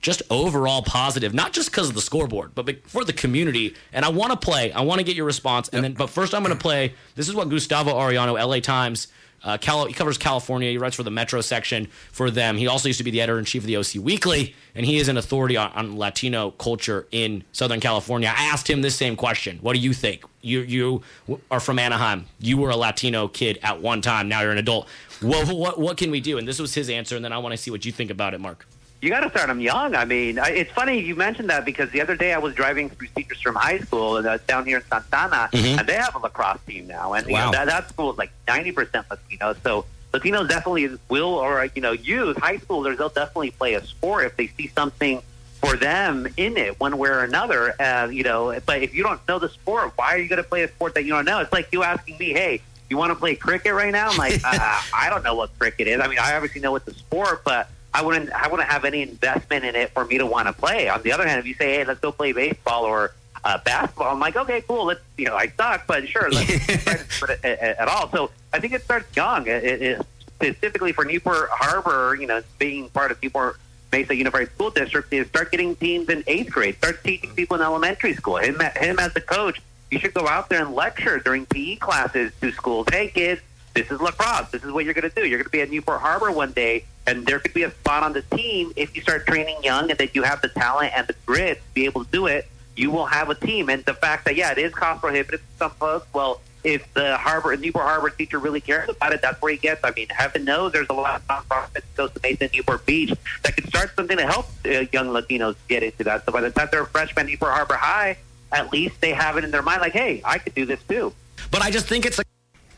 just overall positive, not just because of the scoreboard, but for the community. And I want to play. I want to get your response. And then, but first, I'm going to play. This is what Gustavo Arellano, LA Times. Uh, Cal- he covers California. He writes for the Metro section for them. He also used to be the editor in chief of the OC Weekly, and he is an authority on, on Latino culture in Southern California. I asked him this same question: What do you think? You you are from Anaheim. You were a Latino kid at one time. Now you're an adult. Well, what what can we do? And this was his answer. And then I want to see what you think about it, Mark. You got to start them young. I mean, I, it's funny you mentioned that because the other day I was driving through Segerstrom High School and, uh, down here in Santa Ana, and they have a lacrosse team now, and Wow. know, that, that school is like ninety percent Latino. So Latinos definitely will, or you know, youth, high schoolers, they'll definitely play a sport if they see something for them in it, one way or another. Uh, you know, but if you don't know the sport, why are you going to play a sport that you don't know? It's like you asking me, hey. You want to play cricket right now? I'm like, (laughs) uh, I don't know what cricket is. I mean, I obviously know it's a sport, but I wouldn't I wouldn't have any investment in it for me to want to play. On the other hand, if you say, "Hey, let's go play baseball or uh, basketball," I'm like, "Okay, cool. Let's you know, I suck, but sure, let's (laughs) try to put it at, at all." So I think it starts young. It, it, it, specifically for Newport Harbor, you know, being part of Newport Mesa Unified School District, is start getting teams in eighth grade. Start teaching people in elementary school. Him, him as the coach, you should go out there and lecture during PE classes to schools. Hey, kids, this is lacrosse. This is what you're going to do. You're going to be at Newport Harbor one day, and there could be a spot on the team if you start training young and that you have the talent and the grit to be able to do it. You will have a team, and the fact that yeah, it is cost prohibitive to some folks. Well, if the Harbor Newport Harbor teacher really cares about it, that's where he gets. I mean, heaven knows there's a lot of nonprofits goes to Mason Newport Beach that could start something to help uh, young Latinos get into that. So by the time they're a freshman Newport Harbor High, at least they have it in their mind, like, hey, I could do this too. But I just think it's like.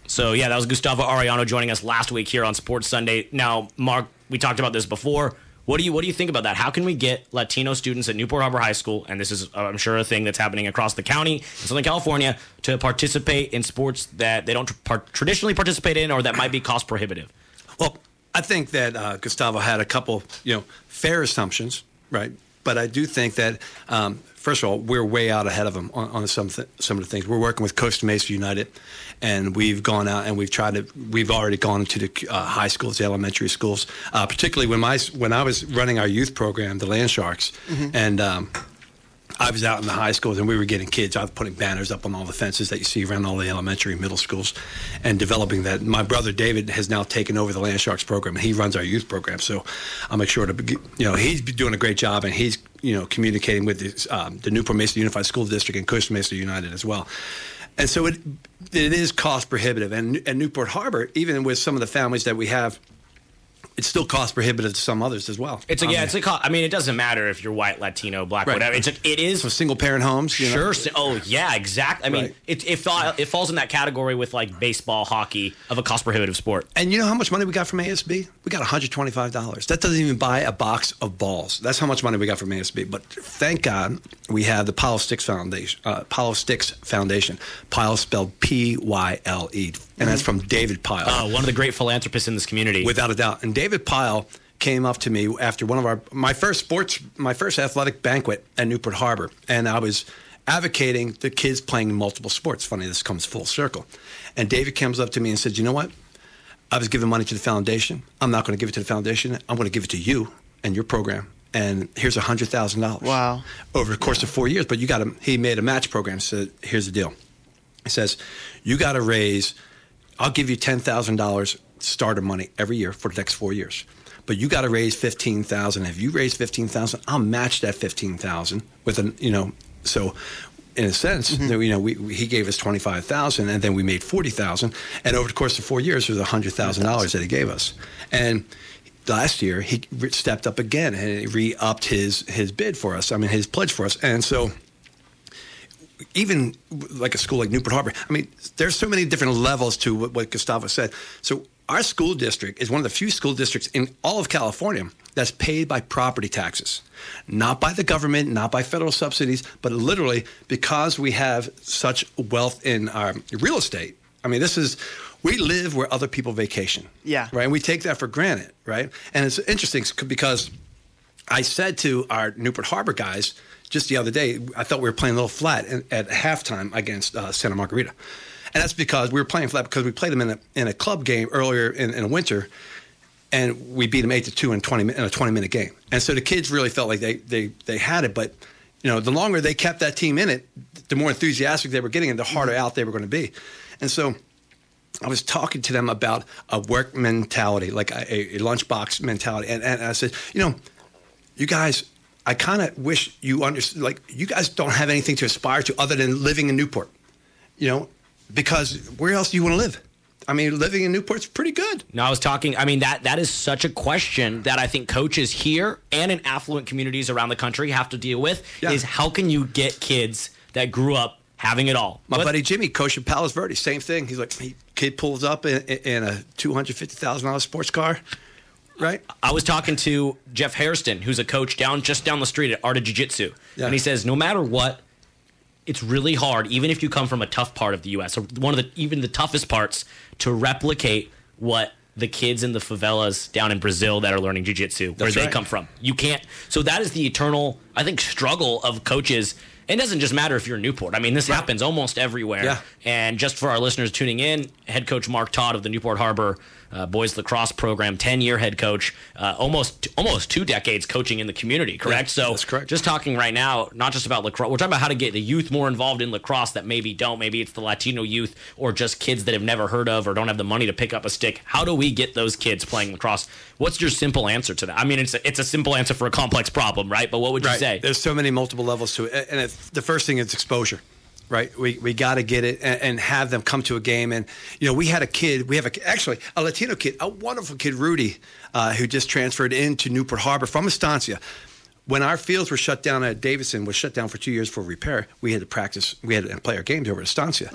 So yeah, that was Gustavo Arellano joining us last week here on Sports Sunday. Now, Mark, we talked about this before. What do you what do you think about that? How can we get Latino students at Newport Harbor High School, and this is uh, I'm sure a thing that's happening across the county in Southern California, to participate in sports that they don't traditionally participate in, or that might be cost prohibitive? Well, I think that uh, Gustavo had a couple, you know, fair assumptions, right? But I do think that, um, first of all, we're way out ahead of them on, on some th- some of the things. We're working with Costa Mesa United, and we've gone out and we've tried to. We've already gone into the uh, high schools, the elementary schools, uh, particularly when my when I was running our youth program, the Land Sharks, and. Um, I was out in the high schools and we were getting kids. I was putting banners up on all the fences that you see around all the elementary and middle schools and developing that. My brother David has now taken over the Land Sharks program and he runs our youth program. So I'll make sure to, be- you know, he's doing a great job and he's, you know, communicating with this, um, the Newport Mesa Unified School District and Costa Mesa United as well. And so it, it is cost prohibitive. And, and Newport Harbor, even with some of the families that we have, it's still cost prohibitive to some others as well. It's a, yeah, mean, it's a cost. I mean, it doesn't matter if you're white, Latino, black, Right. whatever. It's a, it is so single parent homes. You know? Sure. Oh, yeah, exactly. I mean, Right. it, it, fall, it falls in that category with like baseball, hockey of a cost prohibitive sport. And you know how much money we got from ASB? We got $125. That doesn't even buy a box of balls. That's how much money we got from ASB. But thank God we have the Pyle Sticks Foundation. Uh, Pyle Sticks Foundation. Pyle spelled P Y L E, and that's from David Pyle. Uh, one of the great philanthropists in this community. Without a doubt. And David Pyle came up to me after one of our my first sports my first athletic banquet at Newport Harbor, and I was advocating the kids playing multiple sports. Funny, this comes full circle. And David comes up to me and said, "You know what? I was giving money to the foundation. I'm not going to give it to the foundation. I'm going to give it to you and your program. And here's a hundred thousand dollars. Wow. Over the course of four years. But you got to. He made a match program. Said, here's the deal. He says, you got to raise. I'll give you ten thousand dollars starter money every year for the next four years. but you got to raise fifteen thousand. If you raise fifteen thousand, I'll match that fifteen thousand with an you know. So, in a sense, Mm-hmm. you know, we, we, he gave us twenty five thousand, and then we made forty thousand, and over the course of four years, it was hundred thousand dollars that he gave us, and. Last year, he stepped up again and he re-upped his his bid for us. I mean, his pledge for us, and so even like a school like Newport Harbor, I mean, there's so many different levels to what, what Gustavo said. So our school district is one of the few school districts in all of California that's paid by property taxes, not by the government, not by federal subsidies, but literally because we have such wealth in our real estate. I mean, this is we live where other people vacation. Yeah. Right. And we take that for granted. Right. And it's interesting because I said to our Newport Harbor guys just the other day, I thought we were playing a little flat at halftime against uh, Santa Margarita. And that's because we were playing flat because we played them in a, in a club game earlier in, in winter, and we beat them eight to two in twenty in a twenty minute game. And so the kids really felt like they they they had it, but you know the longer they kept that team in it, the more enthusiastic they were getting, and the harder out they were going to be. And so I was talking to them about a work mentality, like a, a lunchbox mentality, and, and I said, you know, you guys, I kind of wish you understood, like you guys don't have anything to aspire to other than living in Newport, you know, because where else do you want to live? I mean, living in Newport's pretty good. No, I was talking. I mean that that is such a question that I think coaches here and in affluent communities around the country have to deal with. Yeah. Is how can you get kids that grew up having it all? My What- buddy Jimmy, coach at Palos Verde, same thing. He's like, he, kid pulls up in, in a two hundred fifty thousand dollars sports car, right? I was talking to Jeff Hairston, who's a coach down just down the street at Art of Jiu Jitsu, Yeah. and he says no matter what, it's really hard, even if you come from a tough part of the U.S. or one of the even the toughest parts, to replicate what the kids in the favelas down in Brazil that are learning jiu-jitsu where they right. come from. You can't. So that is the eternal, I think, struggle of coaches. It doesn't just matter if you're in Newport. I mean, this happens almost everywhere. Yeah. And just for our listeners tuning in, head coach Mark Todd of the Newport Harbor uh, boys lacrosse program, ten year head coach, uh, almost almost two decades coaching in the community. Correct. Yeah, so that's correct. Just talking right now, not just about lacrosse. We're talking about how to get the youth more involved in lacrosse that maybe don't. Maybe it's the Latino youth or just kids that have never heard of or don't have the money to pick up a stick. How do we get those kids playing lacrosse? What's your simple answer to that? I mean, it's a, it's a simple answer for a complex problem, right? But what would you Right. say? There's so many multiple levels to it, and it, the first thing is exposure. Right, we we got to get it and, and have them come to a game. And you know, we had a kid. We have a actually a Latino kid, a wonderful kid, Rudy, uh, who just transferred into Newport Harbor from Estancia. When our fields were shut down at Davidson, was shut down for two years for repair. We had to practice. We had to play our games over at Estancia.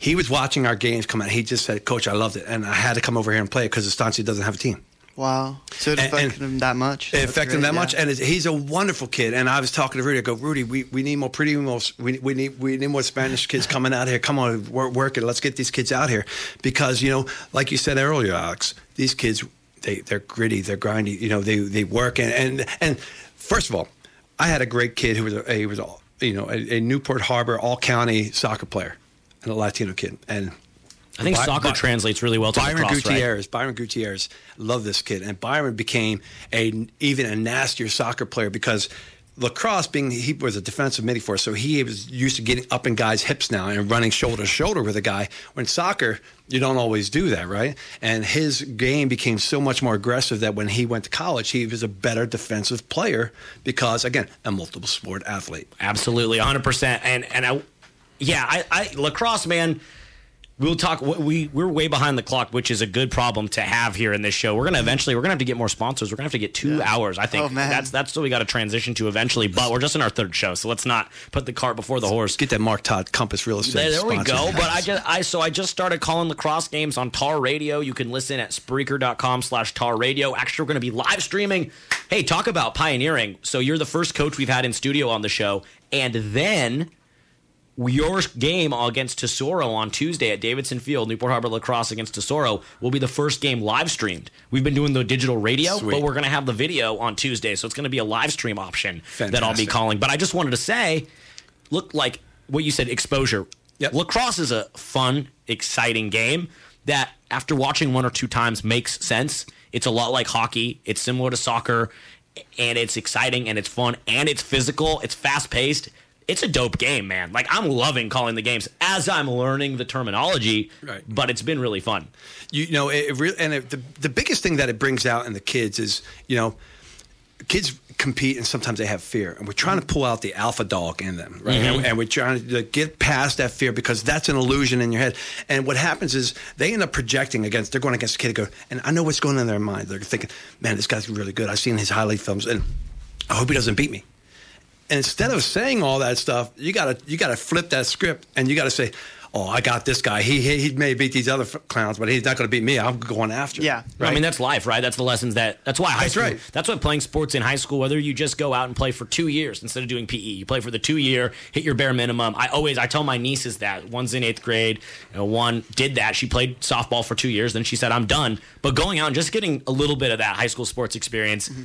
He was watching our games come out. He just said, "Coach, I loved it, and I had to come over here and play it because Estancia doesn't have a team." Wow. So it affected and him that much. It affected him that yeah. much, and he's a wonderful kid. And I was talking to Rudy. I go, Rudy, we, we need more pretty most we, we need we need more Spanish kids coming out here. Come on, work, work it. Let's get these kids out here because you know, like you said earlier, Alex, these kids they they're gritty, they're grindy. You know, they they work and and and first of all, I had a great kid who was a, he was a you know a, a Newport Harbor all county soccer player and a Latino kid and. I think By- soccer by- translates really well to Byron lacrosse, right? Gutierrez. Byron Gutierrez. Love this kid, and Byron became a even a nastier soccer player because lacrosse, being he was a defensive middie for us, so he was used to getting up in guys' hips now and running shoulder to shoulder with a guy. When soccer, you don't always do that, right? And his game became so much more aggressive that when he went to college, he was a better defensive player because, again, a multiple sport athlete. Absolutely, 100. percent And and I, yeah, I, I lacrosse, man. We'll talk. We we're way behind the clock, which is a good problem to have here in this show. We're gonna eventually we're gonna have to get more sponsors. We're gonna have to get two hours. I think Oh, man. that's that's what we got to transition to eventually. But we're just in our third show, so let's not put the cart before the horse. Get that Mark Todd Compass Real Estate. There, there we go. But I just I so I just started calling lacrosse games on Tar Radio. You can listen at Spreaker.com slash Tar Radio. Actually, we're gonna be live streaming. Hey, talk about pioneering. So you're the first coach we've had in studio on the show. And then your game against Tesoro on Tuesday at Davidson Field, Newport Harbor Lacrosse against Tesoro, will be the first game live streamed. We've been doing the digital radio, Sweet. but we're going to have the video on Tuesday, so it's going to be a live stream option that I'll be calling. But I just wanted to say, look like what you said, exposure. Yep. Lacrosse is a fun, exciting game that, after watching one or two times, makes sense. It's a lot like hockey. It's similar to soccer, and it's exciting and it's fun and it's physical. It's fast paced. It's a dope game, man. Like I'm loving calling the games as I'm learning the terminology. Right. But it's been really fun. You know, it, it really, and it, the the biggest thing that it brings out in the kids is, you know, kids compete and sometimes they have fear, and we're trying to pull out the alpha dog in them, right? Mhm. And, and we're trying to get past that fear because that's an illusion in your head. And what happens is they end up projecting against. They're going against the kid. Go, and I know what's going on in their mind. They're thinking, "Man, this guy's really good. I've seen his highlight films, and I hope he doesn't beat me." And instead of saying all that stuff, you gotta you gotta flip that script and you gotta say, "Oh, I got this guy. He he, he may beat these other f- clowns, but he's not going to beat me. I'm going after." him." Yeah. I mean, that's life, right? That's the lessons that. That's why high That's school. right. That's what playing sports in high school. Whether you just go out and play for two years instead of doing PE, you play for the two year, hit your bare minimum. I always, I tell my nieces that. One's in eighth grade. You know, one did that. She played softball for two years. Then she said, "I'm done." But going out and just getting a little bit of that high school sports experience. Mm-hmm.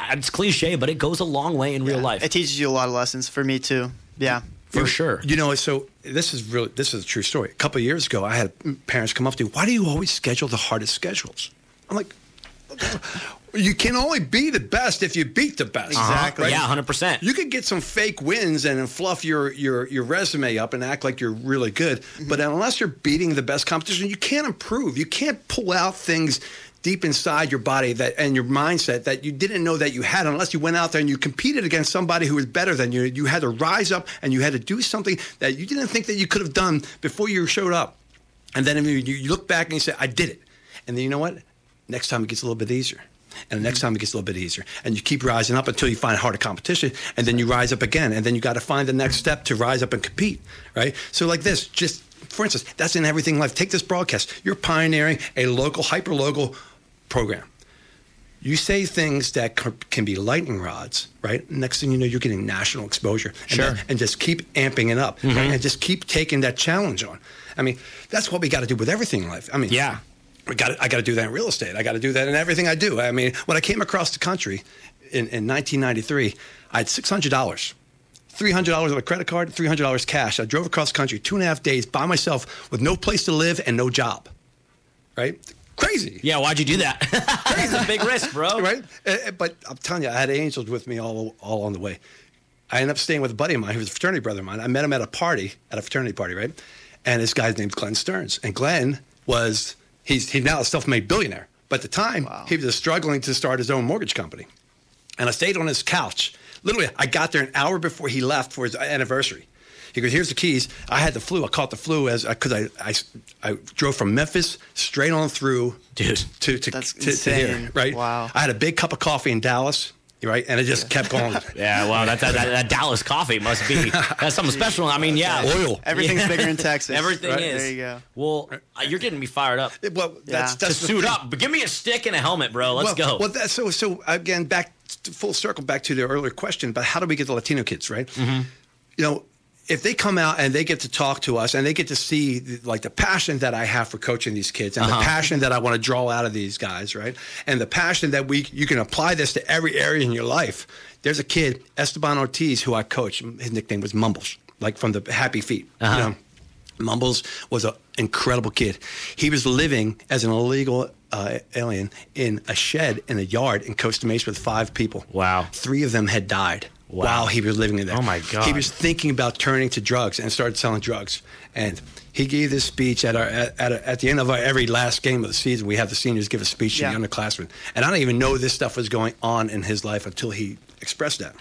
It's cliche, but it goes a long way in real life. It teaches you a lot of lessons for me too. Yeah. for sure. You know, so this is really this is a true story. A couple of years ago, I had parents come up to me. Why do you always schedule the hardest schedules? I'm like, (laughs) you can only be the best if you beat the best. Exactly. Uh-huh. Right? Yeah, 100%. You could get some fake wins and fluff your your your resume up and act like you're really good, mm-hmm. but unless you're beating the best competition, you can't improve. You can't pull out things deep inside your body that and your mindset that you didn't know that you had unless you went out there and you competed against somebody who was better than you. You had to rise up and you had to do something that you didn't think that you could have done before you showed up. And then you, look back and you say, I did it. And then you know what? Next time it gets a little bit easier. And the next time it gets a little bit easier. And you keep rising up until you find harder competition. And then you rise up again. And then you got to find the next step to rise up and compete. Right? So, like this, just for instance, that's in everything in life. Take this broadcast. You're pioneering a local, hyper local program. You say things that can be lightning rods, right? Next thing you know, you're getting national exposure. And Sure. then- and just keep amping it up. right? Mm-hmm. And just keep taking that challenge on. I mean, that's what we got to do with everything in life. I mean, Yeah. we got I got to do that in real estate. I got to do that in everything I do. I mean, when I came across the country in, in 1993, I had $600. $300 on a credit card, $300 cash. I drove across the country two and a half days by myself with no place to live and no job. Right? Crazy. Yeah, why'd you do that? (laughs) it's a big risk, bro. (laughs) Right? Uh, uh, But I'm telling you, I had angels with me all, all on the way. I ended up staying with a buddy of mine who was a fraternity brother of mine. I met him at a party, at a fraternity party, right? And this guy's name's Glenn Stearns. And Glenn was, he's, he's now a self made billionaire. But at the time, he was struggling to start his own mortgage company. And I stayed on his couch. Literally, I got there an hour before he left for his anniversary. He goes, "Here's the keys." I had the flu. I caught the flu as because I, I, I drove from Memphis straight on through, Dude. to to, That's to, to here, right? Wow. I had a big cup of coffee in Dallas, right, and it just kept going. (laughs) Yeah, well, that, that, that, that Dallas coffee must be that's something (laughs) special. I mean, yeah, Oil. Everything's Yeah. bigger in Texas. Everything Right. is. There you go. Well, uh, you're getting me fired up. well, that's, Yeah. that's to suit thing. up, but give me a stick and a helmet, bro. Let's well, go. Well, that's so so again back to full circle back to the earlier question about how do we get the Latino kids right? Mm-hmm. You know, if they come out and they get to talk to us and they get to see like the passion that I have for coaching these kids and Uh-huh. the passion that I want to draw out of these guys, right? And the passion that we you can apply this to every area in your life. There's a kid Esteban Ortiz who I coach. His nickname was Mumbles, like from the Happy Feet. Uh-huh. You know, Mumbles was an incredible kid. He was living as an illegal uh, alien in a shed in a yard in Costa Mesa with five people. Wow. Three of them had died Wow. while he was living in there. Oh, my God. He was thinking about turning to drugs and started selling drugs. And he gave this speech at our at, at, at the end of our every last game of the season. We have the seniors give a speech Yeah. to the underclassmen. And I don't even know this stuff was going on in his life until he expressed that.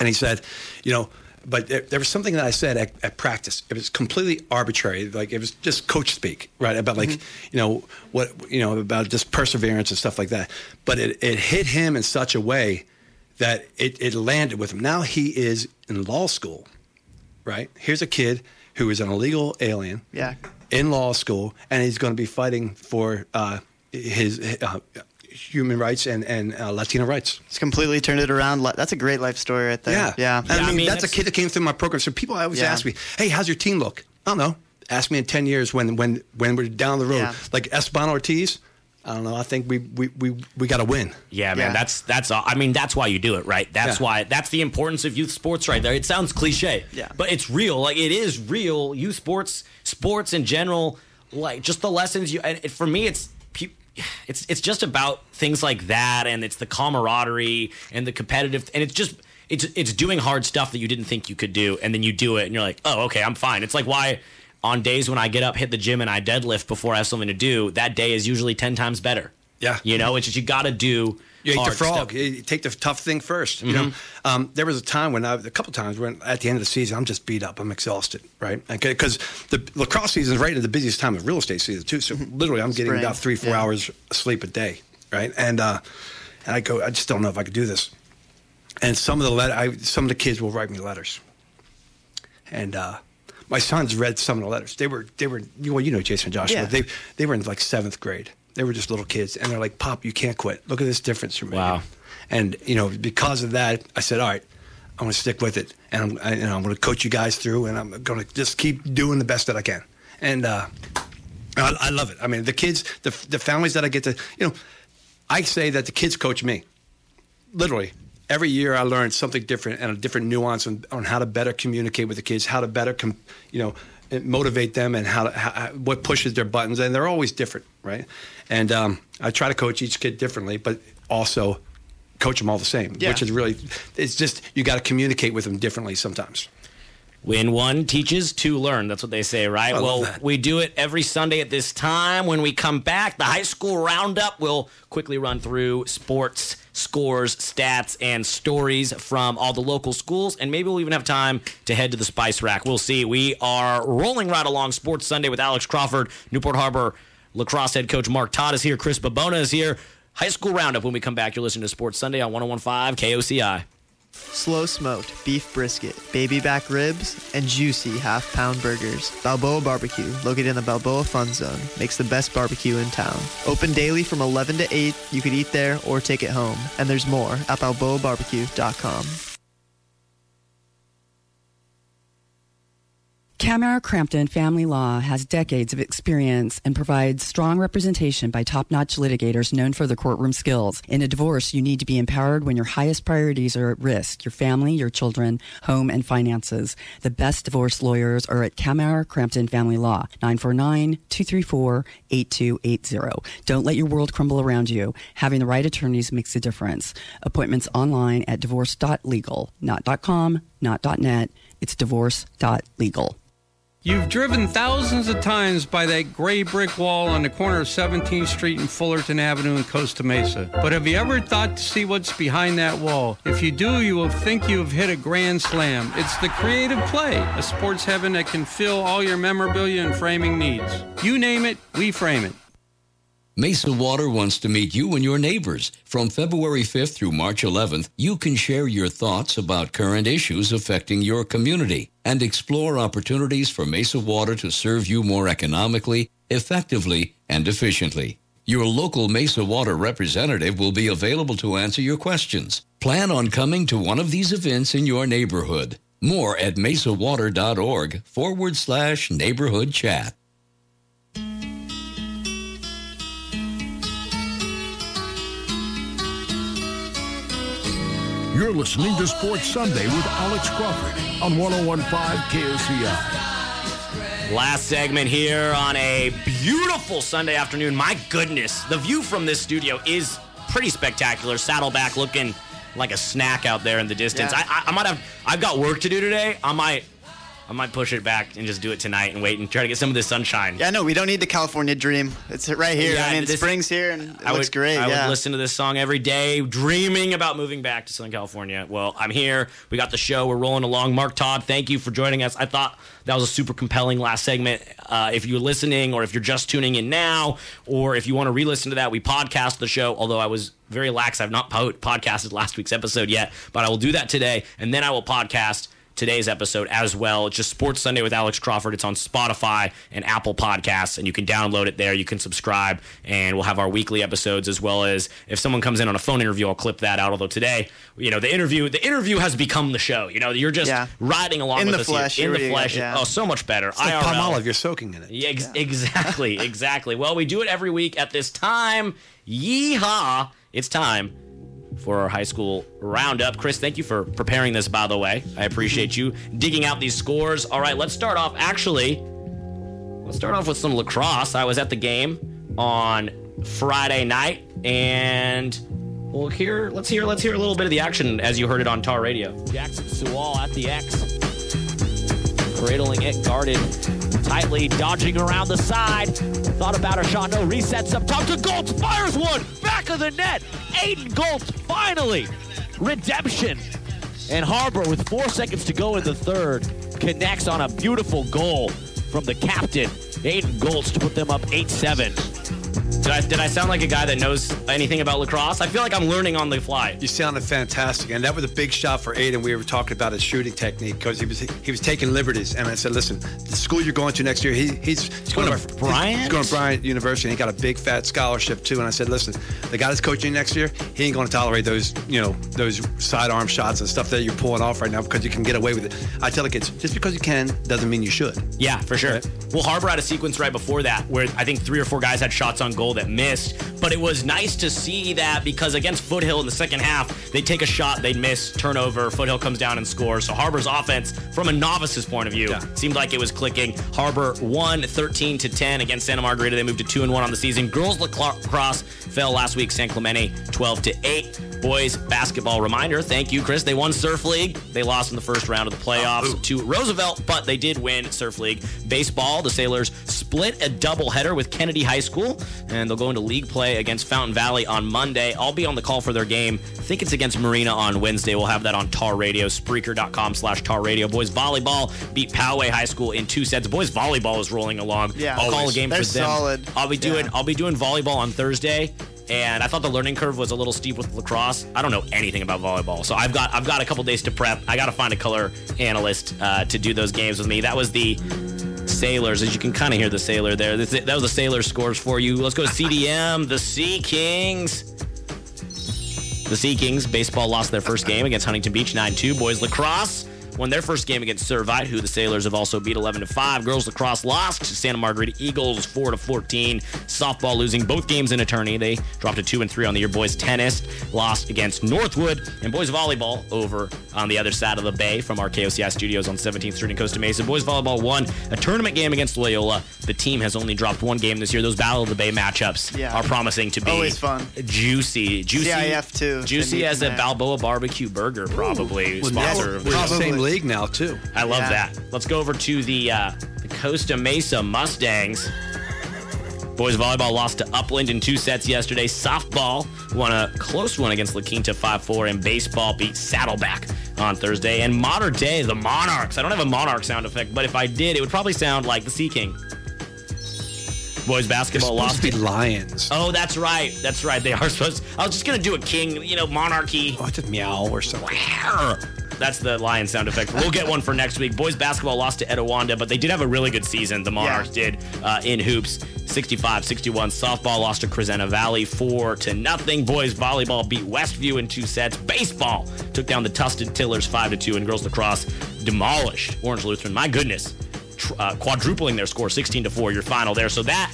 And he said, you know, but there, there was something that I said at, at practice. It was completely arbitrary. Like it was just coach speak, right? About like, mm-hmm. you know, what, you know, about just perseverance and stuff like that. But it, it hit him in such a way that it, it landed with him. Now he is in law school, right? Here's a kid who is an illegal alien Yeah. in law school, and he's going to be fighting for uh, his uh, human rights and, and uh, Latino rights. It's completely turned it around. That's a great life story right there. Yeah. Yeah. And I Yeah, I mean, mean, that's, that's- a kid that came through my program. So people always Yeah. ask me, hey, how's your team look? I don't know. Ask me in 10 years when when when we're down the road. Yeah. Like Esteban Ortiz, I don't know. I think we we, we, we got to win. Yeah, man, Yeah. that's that's all. I mean, that's why you do it, right? That's Yeah. why that's the importance of youth sports, right there. It sounds cliche, Yeah. but it's real. Like it is real. Youth sports, sports in general, like just the lessons you. And it, for me, it's it's it's just about things like that, and it's the camaraderie and the competitive, and it's just it's it's doing hard stuff that you didn't think you could do, and then you do it, and you're like, oh, okay, I'm fine. It's like why on days when I get up, hit the gym, and I deadlift before I have something to do, that day is usually ten times better. Yeah. you know, it's just you got to do. You ate the frog. You take the tough thing 1st You know, Mm-hmm. um, there was a time when I, a couple times when at the end of the season, I'm just beat up. I'm exhausted, right? Because the lacrosse season is right at the busiest time of real estate season too. So (laughs) literally, I'm getting Spring, about three, four yeah. hours sleep a day, right? And uh, and I go, I just don't know if I could do this. And some of the let, I, some of the kids will write me letters, and uh, my sons read some of the letters. They were they were well, you know Jason and Joshua. Yeah. They they were in like seventh grade. They were just little kids, and they're like, "Pop, you can't quit. Look at this difference you're making." Wow. And you know, because of that, I said, "All right, I'm going to stick with it, and I'm I, you know I'm going to coach you guys through, and I'm going to just keep doing the best that I can." And uh, I, I love it. I mean, the kids, the the families that I get to, you know, I say that the kids coach me. Literally, every year I learn something different and a different nuance on, on how to better communicate with the kids, how to better, com, you know, motivate them, and how, to, how what pushes their buttons, and they're always different, right? And um, I try to coach each kid differently, but also coach them all the same, Yeah. which is really, it's just you got to communicate with them differently sometimes. When one teaches, two learn. That's what they say, right? I well, we do it every Sunday at this time. When we come back, the high school roundup will quickly run through sports, scores, stats, and stories from all the local schools. And maybe we'll even have time to head to the Spice Rack. We'll see. We are rolling right along Sports Sunday with Alex Crawford, Newport Harbor lacrosse head coach Mark Todd is here, Chris Babona is here. High school roundup when we come back. You're listening to Sports Sunday on 1015 KOCI. Slow smoked beef brisket, baby back ribs, and juicy half pound burgers. Balboa Barbecue, located in the Balboa Fun Zone, makes the best barbecue in town. Open daily from 11 to 8. You could eat there or take it home. And there's more at balboabarbecue.com. Camara Crampton Family Law has decades of experience and provides strong representation by top notch litigators known for their courtroom skills. In a divorce, you need to be empowered when your highest priorities are at risk your family, your children, home, and finances. The best divorce lawyers are at Camara Crampton Family Law, 949 234 8280. Don't let your world crumble around you. Having the right attorneys makes a difference. Appointments online at divorce.legal, not .com, not .net. It's divorce.legal. You've driven thousands of times by that gray brick wall on the corner of 17th Street and Fullerton Avenue in Costa Mesa. But have you ever thought to see what's behind that wall? If you do, you will think you have hit a grand slam. It's the Creative Play, a sports heaven that can fill all your memorabilia and framing needs. You name it, we frame it. Mesa Water wants to meet you and your neighbors. From February 5th through March 11th, you can share your thoughts about current issues affecting your community and explore opportunities for Mesa Water to serve you more economically, effectively, and efficiently. Your local Mesa Water representative will be available to answer your questions. Plan on coming to one of these events in your neighborhood. More at mesawater.org forward slash neighborhood chat. You're listening to Sports Sunday with Alex Crawford on 1015 KOCI. Last segment here on a beautiful Sunday afternoon. My goodness, the view from this studio is pretty spectacular. Saddleback looking like a snack out there in the distance. Yeah. I, I, I might have. I've got work to do today. I might. I might push it back and just do it tonight and wait and try to get some of this sunshine. Yeah, no, we don't need the California dream. It's right here. Yeah, I mean, this- spring's here and it I looks would, great. I yeah. would listen to this song every day, dreaming about moving back to Southern California. Well, I'm here. We got the show. We're rolling along. Mark Todd, thank you for joining us. I thought that was a super compelling last segment. Uh, if you're listening, or if you're just tuning in now, or if you want to re-listen to that, we podcast the show. Although I was very lax, I've not po- podcasted last week's episode yet, but I will do that today, and then I will podcast today's episode as well. It's just Sports Sunday with Alex Crawford. It's on Spotify and Apple Podcasts, and you can download it there. You can subscribe, and we'll have our weekly episodes as well as if someone comes in on a phone interview, I'll clip that out. Although today, you know, the interview the interview has become the show. You know, you're just Yeah. riding along In with the us flesh, in the reading it, flesh. yeah. Oh, so much better. It's like Palmolive. You're soaking in it. Yeah, ex- exactly, (laughs) exactly. Well, we do it every week at this time. Yeehaw! It's time for our high school roundup. Chris, thank you for preparing this, by the way. I appreciate you digging out these scores. All right, let's start off. Actually, let's start off with some lacrosse. I was at the game on Friday night, and Well, here, let's hear, let's hear a little bit of the action as you heard it on Tar Radio. Jackson Sewall at the X. Cradling it, guarded dodging around the side. Thought about a shot, no, resets up top to Goltz, fires one, back of the net. Aiden Goltz, finally, redemption. And Harbor, with four seconds to go in the third, connects on a beautiful goal from the captain, Aiden Goltz, to put them up 8 7. Did I, did I sound like a guy that knows anything about lacrosse? I feel like I'm learning on the fly. You sounded fantastic, and that was a big shot for Aiden. We were talking about his shooting technique because he was he was taking liberties, and I said, "Listen, the school you're going to next year, he, he's, he's going to our- Bryant? He's going to Bryant University. and He got a big fat scholarship too." And I said, "Listen, the guy that's coaching next year, he ain't going to tolerate those you know those sidearm shots and stuff that you're pulling off right now because you can get away with it." I tell the kids, just because you can doesn't mean you should. Yeah, for sure. Well, Harbor had a sequence right before that where I think three or four guys had shots on goal that missed. But it was nice to see that because against Foothill in the second half, they take a shot, they miss, turnover, Foothill comes down and scores. So Harbor's offense, from a novice's point of view, seemed like it was clicking. Harbor won 13 to 10 against Santa Margarita. They moved to 2 and 1 on the season. Girls lacrosse fell last week, San Clemente 12 to 8. Boys basketball reminder. Thank you, Chris. They won Surf League. They lost in the first round of the playoffs to Roosevelt, but they did win Surf League. Baseball, the Sailors split a doubleheader with Kennedy High School, and they'll go into league play against Fountain Valley on Monday. I'll be on the call for their game. I think it's against Marina on Wednesday. We'll have that on Tar Radio, Spreaker.com slash Tar Radio. Boys volleyball beat Poway High School in two sets. Boys volleyball is rolling along. Yeah. I'll call a game They're for them. solid. I'll be doing Yeah. I'll be doing volleyball on Thursday. And I thought the learning curve was a little steep with lacrosse. I don't know anything about volleyball, so I've got I've got a couple days to prep. I got to find a color analyst uh, to do those games with me. That was the Sailors, as you can kind of hear the Sailor there. This- That was the Sailor scores for you. Let's go to CDM, the Sea Kings. The Sea Kings baseball lost their first game against Huntington Beach 9-2. Boys lacrosse won their first game against Servite, who the Sailors have also beat 11 to 5. Girls lacrosse lost to Santa Margarita Eagles 4 to 14. Softball losing both games in a attorney. They dropped to 2 and 3 on the year. Boys tennis lost against Northwood and boys volleyball over on the other side of the bay from our KOCI studios on 17th Street in Costa Mesa. Boys volleyball won a tournament game against Loyola. The team has only dropped one game this year. Those Battle of the Bay matchups Yeah. are promising to be Always fun. juicy. Juicy CIF too, if Juicy as a tonight. Balboa barbecue burger, probably. Well, sponsor now of we're the in the show. same league now too. I love Yeah. that. Let's go over to the, uh, the Costa Mesa Mustangs. Boys volleyball lost to Upland in two sets yesterday. Softball won a close one against La Quinta 5-4, and baseball beat Saddleback on Thursday. And Mater Dei, the Monarchs. I don't have a Monarch sound effect, but if I did, it would probably sound like the Sea King. Boys They're basketball supposed lost to be lions. Oh, that's right. That's right. They are supposed. I was just gonna do a king, you know, monarchy. Oh, just meow or something. That's the lion sound effect. We'll get one for next week. Boys basketball lost to Etiwanda, but they did have a really good season. The Monarchs did uh, in hoops, 65-61. Softball lost to Crescenta Valley four to nothing. Boys volleyball beat Westview in two sets. Baseball took down the Tustin Tillers five to two, and girls lacrosse demolished Orange Lutheran. My goodness, uh, quadrupling their score, 16 to four. Your final there. So that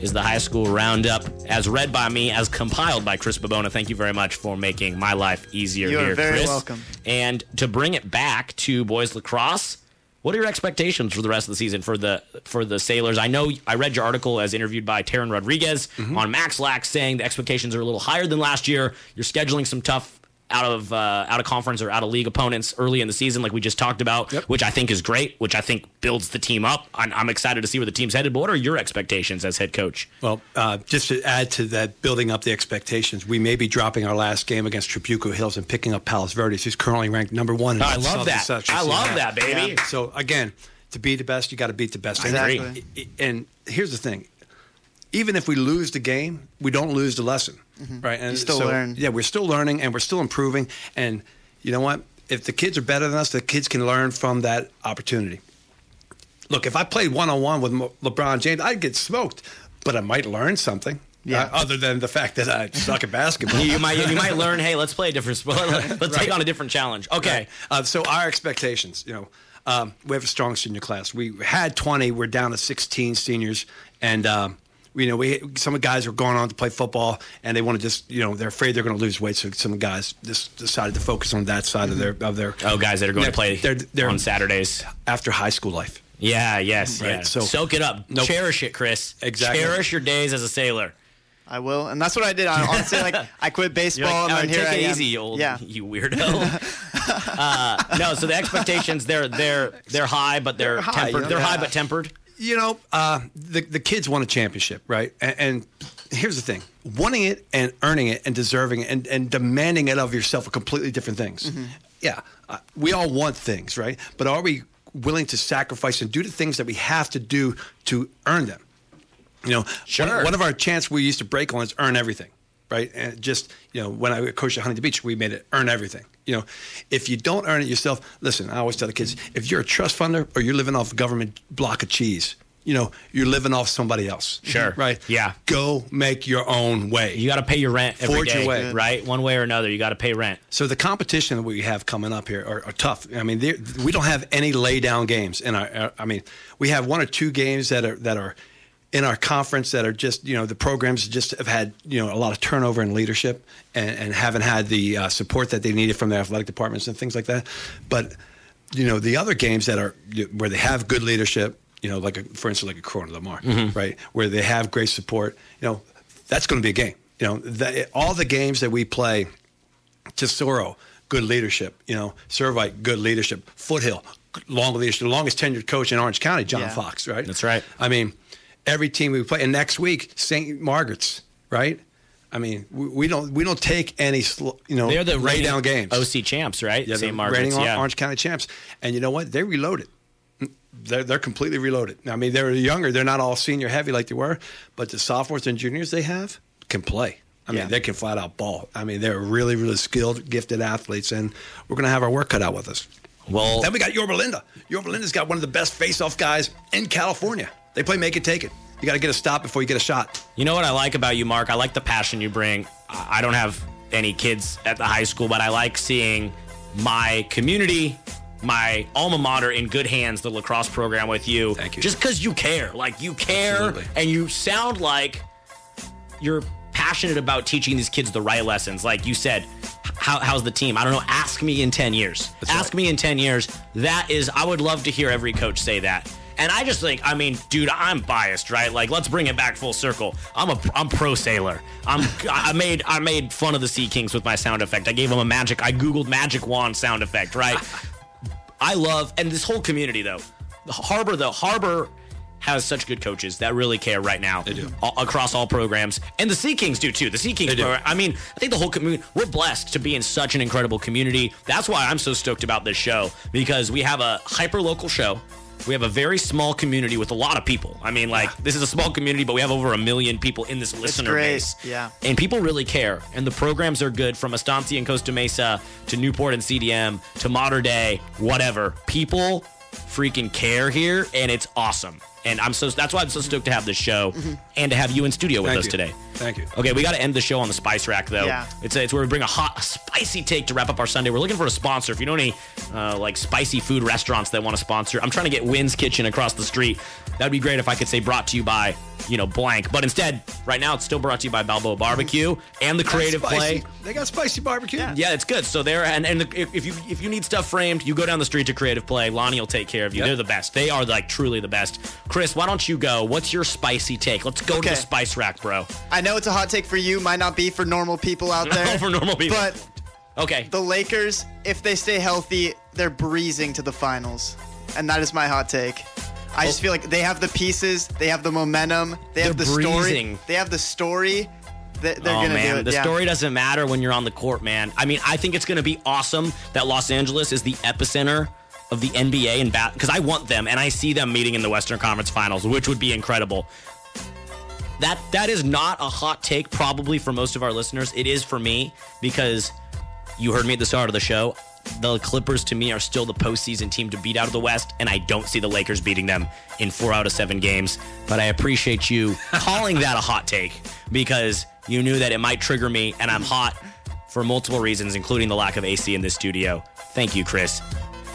is the high school roundup as read by me, as compiled by Chris Babona. Thank you very much for making my life easier You are here, very Chris. welcome. And to bring it back to boys lacrosse, what are your expectations for the rest of the season for the for the Sailors? I know I read your article as interviewed by Taryn Rodriguez Mm-hmm. on Max Lack saying the expectations are a little higher than last year. You're scheduling some tough out of uh, out of conference or out of league opponents early in the season, like we just talked about, which I think is great, which I think builds the team up. I'm, I'm excited to see where the team's headed. But what are your expectations as head coach? Well, uh, just to add to that, building up the expectations, we may be dropping our last game against Trabuco Hills and picking up Palos Verdes, who's currently ranked number one. In I love that. section. I love that, baby. Yeah. So again, to be the best, you got to beat the best. And- Exactly. And, here's the thing: even if we lose the game, we don't lose the lesson, right? And You still so, learn. Yeah, we're still learning and we're still improving. And you know what? If the kids are better than us, the kids can learn from that opportunity. Look, if I played one on one with LeBron James, I'd get smoked, but I might learn something. Yeah. uh, other than the fact that I suck at basketball. You, you might you might (laughs) learn. Hey, let's play a different sport. (laughs) Let's take on a different challenge. Okay. Right. Uh, so our expectations, you know, um, we have a strong senior class. We had 20. We're down to 16 seniors, and um, you know, we some of guys are going on to play football, and they want to just, you know, they're afraid they're going to lose weight. So some guys just decided to focus on that side of their of their. Oh, guys that are going to play They're, they're on Saturdays. after high school life. Yeah, yes, Right, yeah. so- Soak it up. Nope. Cherish it, Chris. Exactly. Cherish your days as a sailor. I will, and that's what I did. I, honestly, like (laughs) I quit baseball, You're like, and "Oh, then here take I it am. easy, you old yeah. you weirdo. (laughs) uh, no, so the expectations they're they're they're high, but they're, They're tempered. you know? They're high but tempered. You know, uh, the the kids won a championship, right? And, and here's the thing: wanting it and earning it and deserving it and, and demanding it of yourself are completely different things. Yeah, uh, we all want things, right? But are we willing to sacrifice and do the things that we have to do to earn them? You know, Sure. one, one of our chants we used to break on is earn everything, right? And just you know, when I coached at Huntington Beach, we made it earn everything. You know, if you don't earn it yourself, listen. I always tell the kids, if you're a trust funder or you're living off a government block of cheese, you know, you're living off somebody else. Sure. right? Yeah. Go make your own way. You got to pay your rent every Forge your way. right? One way or another, you got to pay rent. So the competition that we have coming up here are, are tough. I mean, we don't have any lay down games in our. our- I mean, we have one or two games that are that are in our conference that are just you know the programs just have had you know a lot of turnover in leadership and, and haven't had the uh, support that they needed from their athletic departments and things like that. But you know the other games that are where they have good leadership. You know, like a, for instance, like a Corona Del Mar, Mhm. right, where they have great support. You know, that's going to be a game. You know, that, all the games that we play Tesoro, good leadership. You know, Servite, good leadership. Foothill, long leadership. The longest tenured coach in Orange County, John Yeah. Fox, right? That's right. I mean, every team we play, and next week St. Margaret's, right? I mean, we, we don't we don't take any sl- you know They're the lay down games. OC champs, right? Yeah, St. Margaret's. Yeah. Orange County champs, and you know what? They reloaded. They're, they're completely reloaded. I mean, they're younger. They're not all senior heavy like they were, but the sophomores and juniors they have can play. I mean, Yeah. they can flat out ball. I mean, they're really, really skilled, gifted athletes, and we're going to have our work cut out with us. Well, then we got Yorba Linda. Yorba Linda's got one of the best face-off guys in California. They play make it, take it. You got to get a stop before you get a shot. You know what I like about you, Mark? I like the passion you bring. I don't have any kids at the high school, but I like seeing my community, my alma mater in good hands, the lacrosse program with you. Thank you. Just because you care. Like, you care Absolutely. and you sound like you're passionate about teaching these kids the right lessons. Like you said, how, how's the team? I don't know. Ask me in 10 years. Ask me in 10 years. That is, I would love to hear every coach say that. And I just think, I mean, dude, I'm biased, right? Like, let's bring it back full circle. I'm a, I'm pro sailor. I'm, I made, I made fun of the Sea Kings with my sound effect. I gave them a magic. I googled magic wand sound effect, right? I love, and this whole community though, the Harbor though, Harbor has such good coaches that really care right now. They do across all programs, and the Sea Kings do too. The Sea Kings, program- I mean, I think the whole community. We're blessed to be in such an incredible community. That's why I'm so stoked about this show because we have a hyper local show. We have a very small community with a lot of people. I mean, like this is a small community, but we have over a million people in this listener base. Yeah. and people really care. And the programs are good from estancia and costa mesa to newport and cdm to modern day whatever. People freaking care here and it's awesome. And i'm so that's why i'm so stoked to have this show mm-hmm. and to have you in studio with Thank us you. today Thank you. Okay, we got to end the show on the spice rack though. Yeah. It's it's where we bring a hot, a spicy take to wrap up our Sunday. We're looking for a sponsor. If you know any uh, like spicy food restaurants that want to sponsor, I'm trying to get Wynn's Kitchen across the street. That'd be great if I could say brought to you by you know blank. But instead, right now it's still brought to you by Balboa Barbecue and the Creative Spicy. Play. They got spicy barbecue. Yeah, yeah it's good. So there, and and the, if, if you if you need stuff framed, you go down the street to Creative Play. Lonnie will take care of you. Yep. They're the best. They are like truly the best. Chris, why don't you go? What's your spicy take? Let's go to the spice rack, bro. I know it's a hot take for you, might not be for normal people out (laughs) there. for normal people. But Okay. the Lakers, if they stay healthy, they're breezing to the finals. And that is my hot take. I just oh. feel like they have the pieces, they have the momentum, they have They're the breezing. story. They have the story. They're oh gonna man, do it. the yeah. story doesn't matter when you're on the court, man. I mean, I think it's going to be awesome that Los Angeles is the epicenter of the NBA and bat because I want them and I see them meeting in the Western Conference Finals, which would be incredible. That that is not a hot take, probably for most of our listeners. It is for me because you heard me at the start of the show. The Clippers, to me, are still the postseason team to beat out of the West, and I don't see the Lakers beating them in four out of seven games. But I appreciate you (laughs) calling that a hot take because you knew that it might trigger me, and I'm hot for multiple reasons, including the lack of AC in this studio. Thank you, Chris.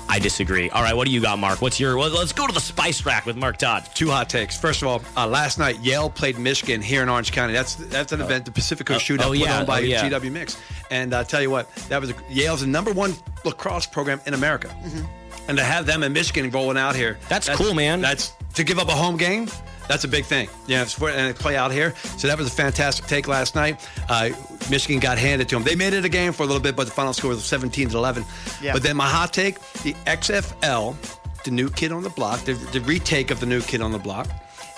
I disagree. All right, what do you got, Mark? What's your? Well, let's go to the spice rack with Mark Todd. Two hot takes. First of all, uh, last night Yale played Michigan here in Orange County. That's that's an event, the Pacific Coast Oh, Shootout, oh, put yeah, on by oh, yeah. GW Mix. And I tell you what, that was a, Yale's the number one lacrosse program in America, and to have them in Michigan rolling out here, That's cool, man. That's to give up a home game. That's a big thing. Yeah, it's for- and play out here. So that was a fantastic take last night. Uh, Michigan got handed to them. They made it a game for a little bit, but the final score was 17 to 11. Yeah. But then my hot take: the XFL, the new kid on the block, the, the retake of the new kid on the block,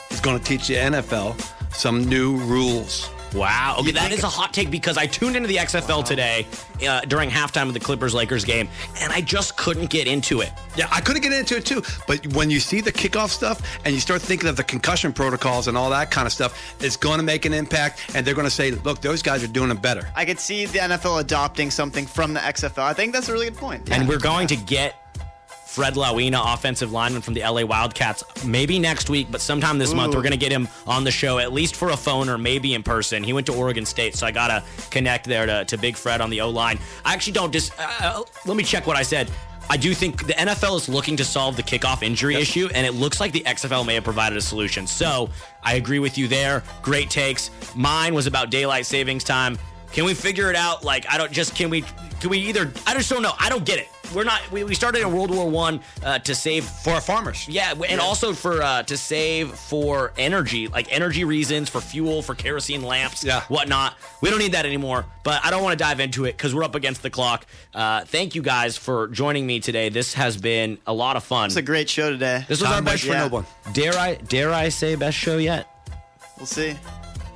is going to teach the NFL some new rules. Wow. Okay, You that think- is a hot take because I tuned into the XFL today uh, during halftime of the Clippers Lakers game, and I just couldn't get into it. Yeah, I couldn't get into it too. But when you see the kickoff stuff and you start thinking of the concussion protocols and all that kind of stuff, it's going to make an impact. And they're going to say, look, those guys are doing it better. I could see the NFL adopting something from the XFL. I think that's a really good point. And we're going to get Fred Lauina, offensive lineman from the LA Wildcats, maybe next week, but sometime this month we're going to get him on the show, at least for a phone or maybe in person. He went to Oregon State, so I got to connect there to, to Big Fred on the O line. I actually don't just, Uh, let me check what I said. I do think the NFL is looking to solve the kickoff injury issue, and it looks like the XFL may have provided a solution. So I agree with you there. Great takes. Mine was about daylight savings time. Can we figure it out? Like, I don't just can we can we either? I just don't know. I don't get it. We're not. We, we started in World War One uh, to save For our farmers. yeah, and also for uh, to save for energy, like energy reasons, for fuel, for kerosene lamps, Yeah. whatnot. We don't need that anymore. But I don't want to dive into it because we're up against the clock. Uh, thank you guys for joining me today. This has been a lot of fun. It's a great show today. this was Time our best for yeah. no one. Dare I dare I say best show yet? We'll see.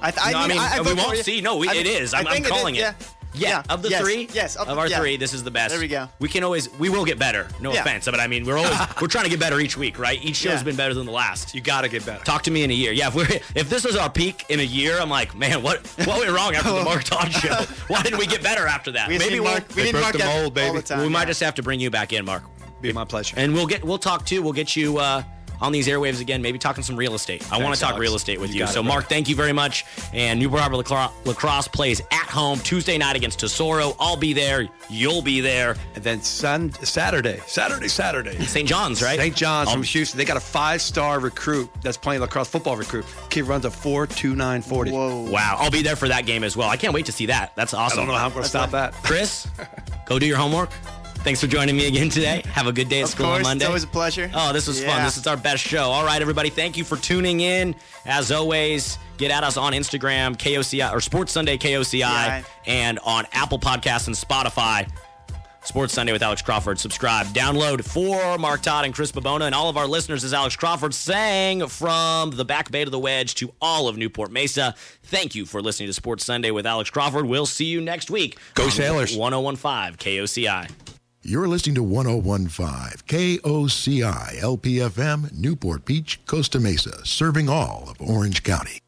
I, th- No, I mean, I we vote for won't you. see. No, we, I it think- is. I I'm, I'm think calling it. Yeah. Yeah, of the yes, three, Yes, of, the- our yeah. three, this is the best. There we go. We can always, we will get better. No Yeah. offense, but I mean, we're always, we're trying to get better each week, right? Each show's Yeah. been better than the last. You got to get better. Talk to me in a year. Yeah, if we're if this is our peak in a year, I'm like, man, what what went wrong after the (laughs) Mark Todd show? Why didn't we get better after that? We Maybe need we'll, Mark. We they need broke Mark the mold, baby. the time, we might just have to bring you back in, Mark, Be my pleasure. and we'll get we'll talk too. We'll get you uh, on these airwaves again. Maybe talking some real estate. I want to talk Alex. real estate with You you. got it, So. Mark, thank you very much. And Newport Harbor Lacro- Lacrosse plays at home Tuesday night against Tesoro. I'll be there. You'll be there. and then sun, Saturday, Saturday, Saturday. St. John's, right? St. John's I'll- from um, Houston. They got a five-star recruit that's playing lacrosse football recruit. Kid runs a four two nine forty. Whoa. Wow, I'll be there for that game as well. I can't wait to see that. That's awesome. I don't know how I'm going to stop that. Chris, go do your homework. Thanks for joining me again today. Have a good day at Of school course, on Monday. it's always a pleasure. Oh, this was fun. This is our best show. All right, everybody. Thank you for tuning in. As always, get at us on Instagram, KOCI or Sports Sunday KOCI, Yeah. and on Apple Podcasts and Spotify. Sports Sunday with Alex Crawford. Subscribe, download for Mark Todd and Chris Babona and all of our listeners. As Alex Crawford sang from the back bay to the wedge to all of Newport Mesa. Thank you for listening to Sports Sunday with Alex Crawford. We'll see you next week. Go on Sailors. 1015 KOCI. You're listening to 1015 KOCI LPFM, Newport Beach, Costa Mesa, serving all of Orange County.